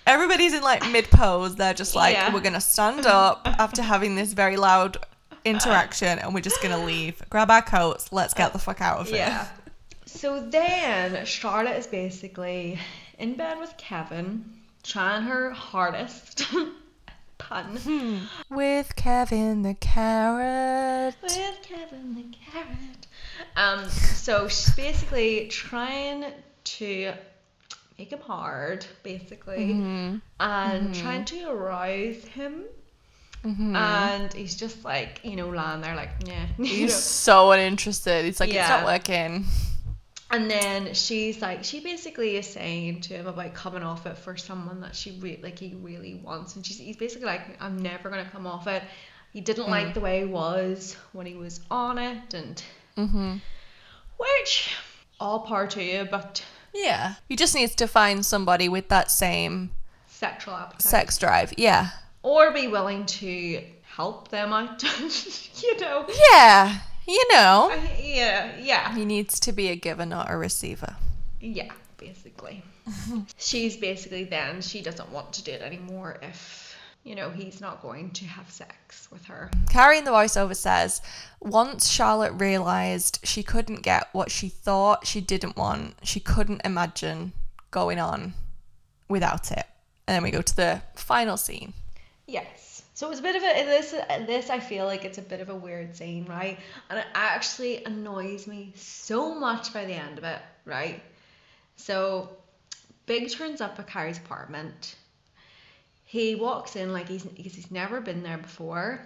Everybody's in like mid pose. They're just like, Yeah. we're gonna stand up after having this very loud interaction, and we're just gonna leave. Grab our coats. Let's get the fuck out of here. Yeah. So then Charlotte is basically in bed with Kevin, trying her hardest. Pun. With Kevin the carrot. with Kevin the carrot. Um, so she's basically trying to make him hard, basically, and trying to arouse him. And he's just like, you know, lying there like, yeah. He's know. so uninterested. He's like, it's not working. And then she's like, she basically is saying to him about coming off it for someone that she re- like he really wants, and she's he's basically like, I'm never gonna come off it. He didn't Hmm. like the way he was when he was on it, and Mm-hmm. which all power to you, but Yeah. He just needs to find somebody with that same sexual appetite, sex drive. Yeah. or be willing to help them out. you know, Yeah. You know. yeah, yeah. He needs to be a giver, not a receiver. Yeah, basically. She's basically then she doesn't want to do it anymore if you know he's not going to have sex with her. Carrie in the voiceover says, once Charlotte realised she couldn't get what she thought she didn't want, she couldn't imagine going on without it. And then we go to the final scene. Yes. So it was a bit of a this this I feel like it's a bit of a weird scene, right? And it actually annoys me so much by the end of it, right? So Big turns up at Carrie's apartment. He walks in like he's because he's never been there before.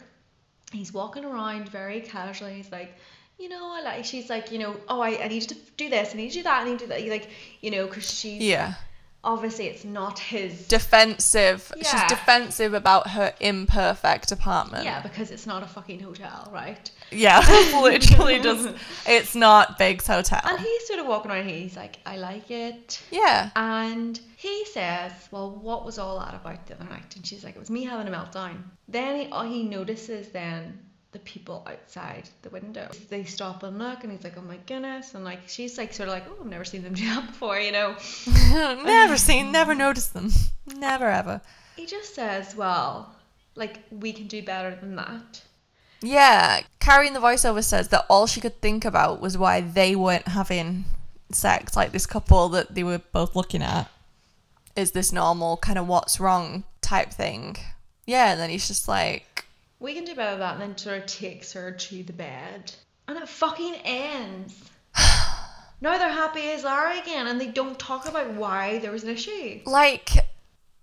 He's walking around very casually. He's like, you know, I like. She's like, you know, oh, I, I need to do this. I need to do that. I need to do that. Like, you know, because she's Yeah. Obviously it's not his. Defensive. She's defensive about her imperfect apartment. yeah, because it's not a fucking hotel, right? Yeah. Literally doesn't. It's not Big's hotel. And he's sort of walking around here. He's like, I like it. Yeah. And he says, Well, what was all that about the other night? And she's like, It was me having a meltdown. Then he, oh, he notices then the people outside the window. They stop and look, and he's like, Oh my goodness. And like, she's like, sort of like, Oh, I've never seen them do that before, you know. never um, seen, never noticed them. Never ever. He just says, Well, like, we can do better than that. Yeah, Carrie in the voiceover says that all she could think about was why they weren't having sex. Like this couple that they were both looking at is this normal kind of what's wrong type thing. Yeah, and then he's just like, We can do better than that. And then sort of takes her to the bed. And it fucking ends. now they're happy as Larry again, and they don't talk about why there was an issue. like,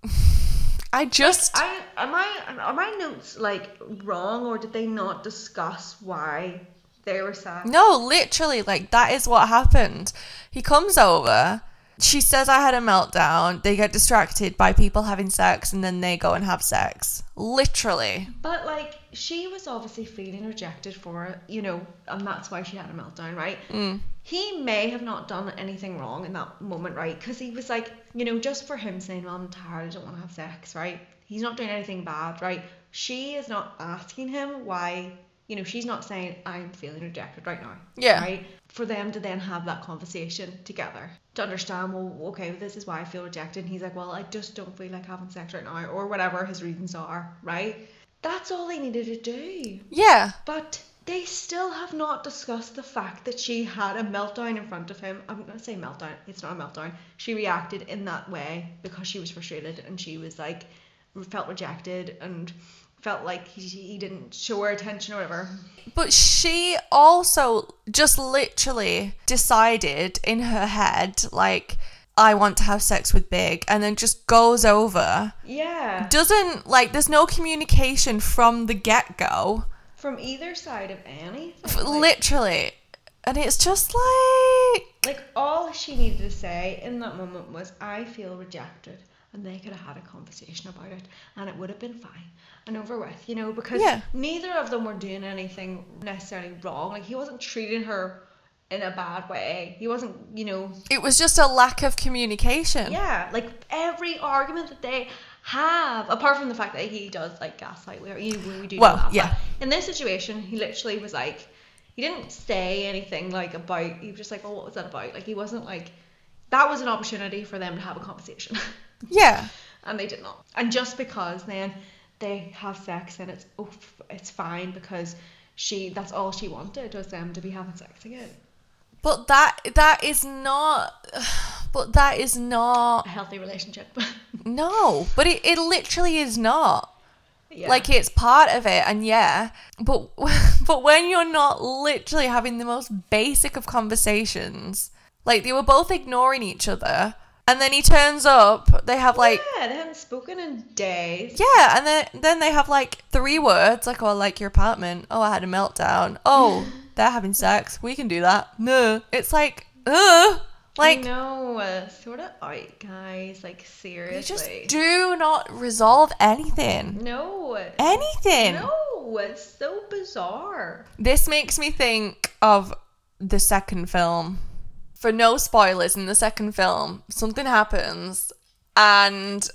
I just. I am I are my notes like wrong or did they not discuss why they were sad? No, literally, like that is what happened. He comes over. She says I had a meltdown. They get distracted by people having sex and then they go and have sex. Literally. But like she was obviously feeling rejected for it, you know, and that's why she had a meltdown, right? Mm. He may have not done anything wrong in that moment, right? Because he was like, you know, just for him saying, "Well, I'm tired. I don't want to have sex," right? He's not doing anything bad, right? She is not asking him why. You know, she's not saying I'm feeling rejected right now. Yeah. Right. For them to then have that conversation together to understand, well, okay, this is why I feel rejected. And he's like, well, I just don't feel like having sex right now, or whatever his reasons are, right? That's all they needed to do. Yeah. But they still have not discussed the fact that she had a meltdown in front of him. I'm going to say meltdown. It's not a meltdown. She reacted in that way because she was frustrated and she was like, felt rejected and felt like he, he didn't show her attention or whatever. But she also just literally decided in her head, like, I want to have sex with Big, and then just goes over. Yeah. Doesn't, like, there's no communication from the get go. From either side of Annie? Like- Literally. And it's just like. Like all she needed to say in that moment was, "I feel rejected," and they could have had a conversation about it, and it would have been fine and over with, you know, because Yeah. neither of them were doing anything necessarily wrong. Like he wasn't treating her in a bad way. He wasn't, you know, It was just a lack of communication. yeah, like every argument that they have, apart from the fact that he does like gaslight, we, you, we do Well, that, yeah. in this situation, he literally was like, he didn't say anything like about. He was just like, oh, what was that about? Like he wasn't like, that was an opportunity for them to have a conversation, Yeah. and they did not. And just because then they have sex and it's oh, it's fine because she that's all she wanted was them to be having sex again. But that that is not but that is not A healthy relationship. no. But it, it literally is not. yeah. Like it's part of it and yeah. But but when you're not literally having the most basic of conversations, like they were both ignoring each other and then he turns up, they have like yeah, they haven't spoken in days. Yeah, and then then they have like three words like, "Oh, I like your apartment." Oh, I had a meltdown. Oh, they're having sex. We can do that. No, it's like Ugh. Like, I know, uh, sort of out, guys. Like they seriously. just do not resolve anything. no. Anything. No, it's so bizarre. This makes me think of the second film. For no spoilers, in the second film, something happens and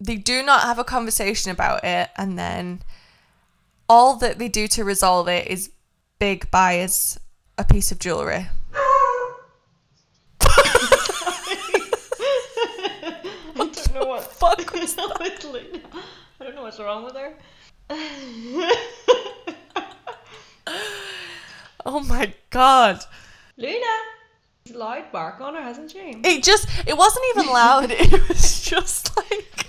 they do not have a conversation about it, and then all that they do to resolve it is Big buys a piece of jewelry. I don't know what Fuck was that. I don't know what's wrong with her. Oh my god. Luna, loud bark on her, hasn't she? It just it wasn't even loud. It was just like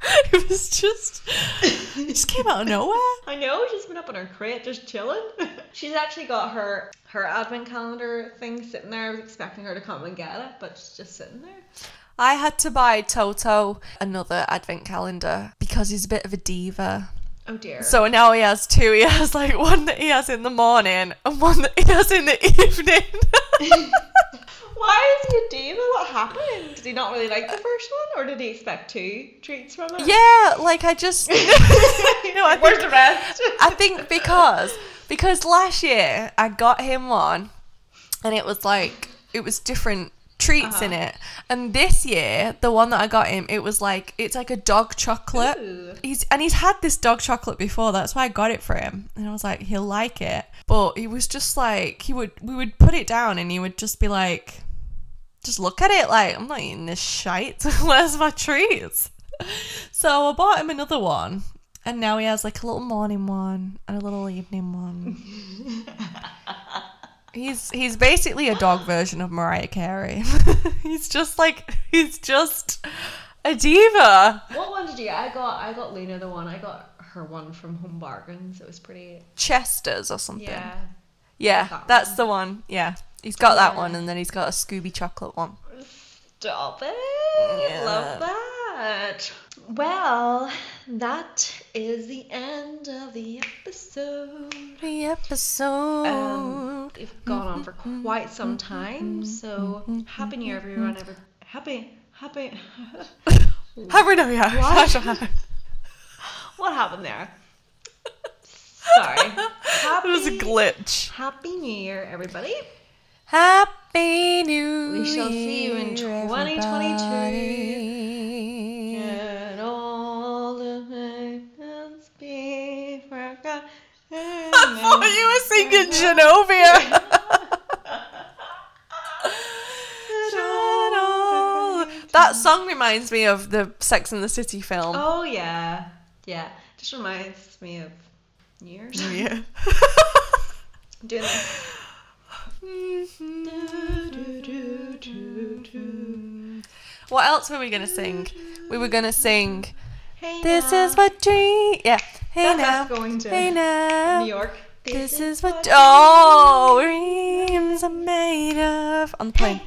it was just it just came out of nowhere. I know she's been up in her crate just chilling. she's actually got her her advent calendar thing sitting there. I was expecting her to come and get it, but she's just sitting there. I had to buy Toto another advent calendar because he's a bit of a diva. Oh dear. So now he has two. He has like one that he has in the morning and one that he has in the evening. Why is he a diva? What happened? Did he not really like the first one, or did he expect two treats from it? yeah, like I just you know, I Where's think, the rest? I think because because last year I got him one and it was like it was different treats in Uh-huh. it. And this year, the one that I got him, it was like it's like a dog chocolate. Ooh. He's and he's had this dog chocolate before. That's why I got it for him. And I was like, he'll like it. But he was just like he would we would put it down and he would just be like just look at it like I'm not eating this shite. Where's my treats? So I bought him another one. And now he has like a little morning one and a little evening one. he's he's basically a dog version of Mariah Carey. he's just like he's just a diva. What one did you? get? I got I got Luna the one. I got her one from Home Bargains. It was pretty. Chester's or something. Yeah. Yeah, That that's one. the one. Yeah. He's got that one and then he's got a Scooby chocolate one. Stop it! Yeah. Love that. Well, that is the end of the episode. The episode. Um, we've gone on for quite some time, so happy New Year, everyone! Ever happy, happy. Happy New Year. What? what happened there? Sorry. It Happy, was a glitch. happy New Year, everybody. Happy New Year. We shall see you in 2022. everybody. Thought you were singing Genovia. that song reminds me of the Sex and the City film. Oh yeah, yeah. Just reminds me of New Year's. Yeah. Doing that. What else were we gonna sing? We were gonna sing. Hey This now. is what dream. Yeah. Hey That- now. that's going to Hey now. New York. This is what oh dreams are made of. On the plane.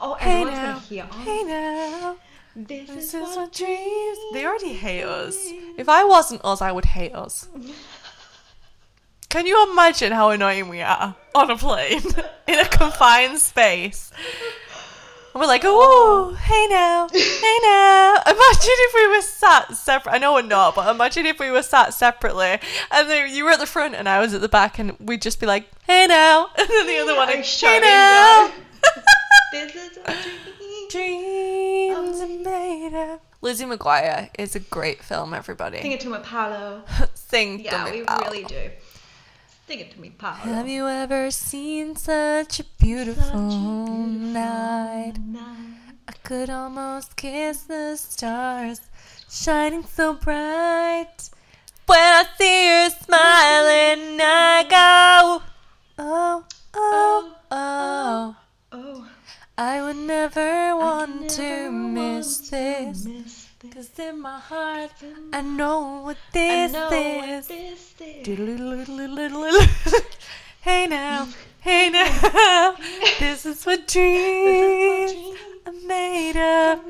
Oh, Hey everyone's now. gonna hear. Oh, Hey now. this, This is, is what what dreams. They already hate us. If I wasn't us, I would hate us. Can you imagine how annoying we are on a plane in a confined space? And we're like, oh, hey now, hey now. Imagine if we were sat separate. I know we're not, but imagine if we were sat separately and then you were at the front and I was at the back and we'd just be like, hey now. And then the other one, like, hey now. This is what dreams. Dreams are um, made of. Lizzie McGuire is a great film, everybody. Sing it to my Paolo. Sing Yeah, we really do. Sing it to me, Paolo. Have you ever seen such a beautiful, night? I could almost kiss the stars, shining so bright. When I see you smiling, I go, oh, oh, oh. Oh, oh, oh, oh. I would never want never to want miss to miss this. Cause in my heart, I mm. know what I this know what is. this is. Hey now, hey now, this is what dreams are made of.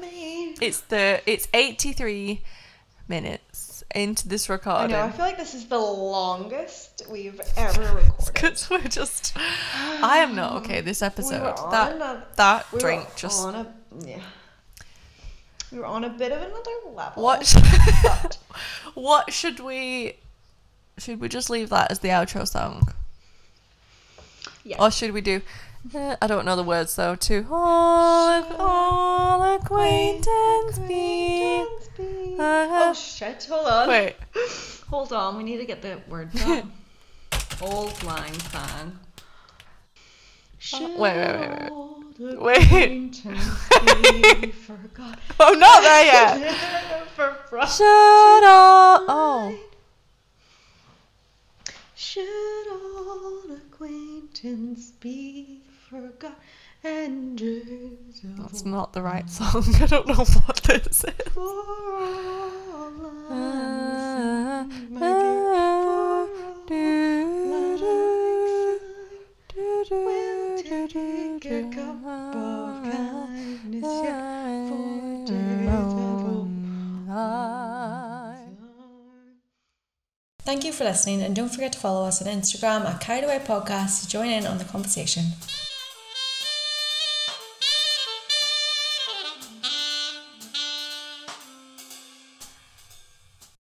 It's the it's 83 minutes, into this I recording. know. I feel like this is the longest we've ever recorded. Because we're just. I am not okay this episode. we that a, that we drink just. a yeah. We were on a bit of another level. What? what should we? Should we just leave that as the outro song? Yeah. Or should we do? uh, I don't know the words though. To all, all acquaintance be. oh shit! Hold on. Wait. Hold on. We need to get the words up. Auld lang syne. wait, wait, wait, wait, Wait. wait. I'm not there yet. Should all. Oh. Should old acquaintance be forgot and That's not the right song. I don't know what this is. for all Uh, lang syne, We'll take a cup of kindness yet for days Thank you for listening, and don't forget to follow us on Instagram at Carried Away Podcast to join in on the conversation.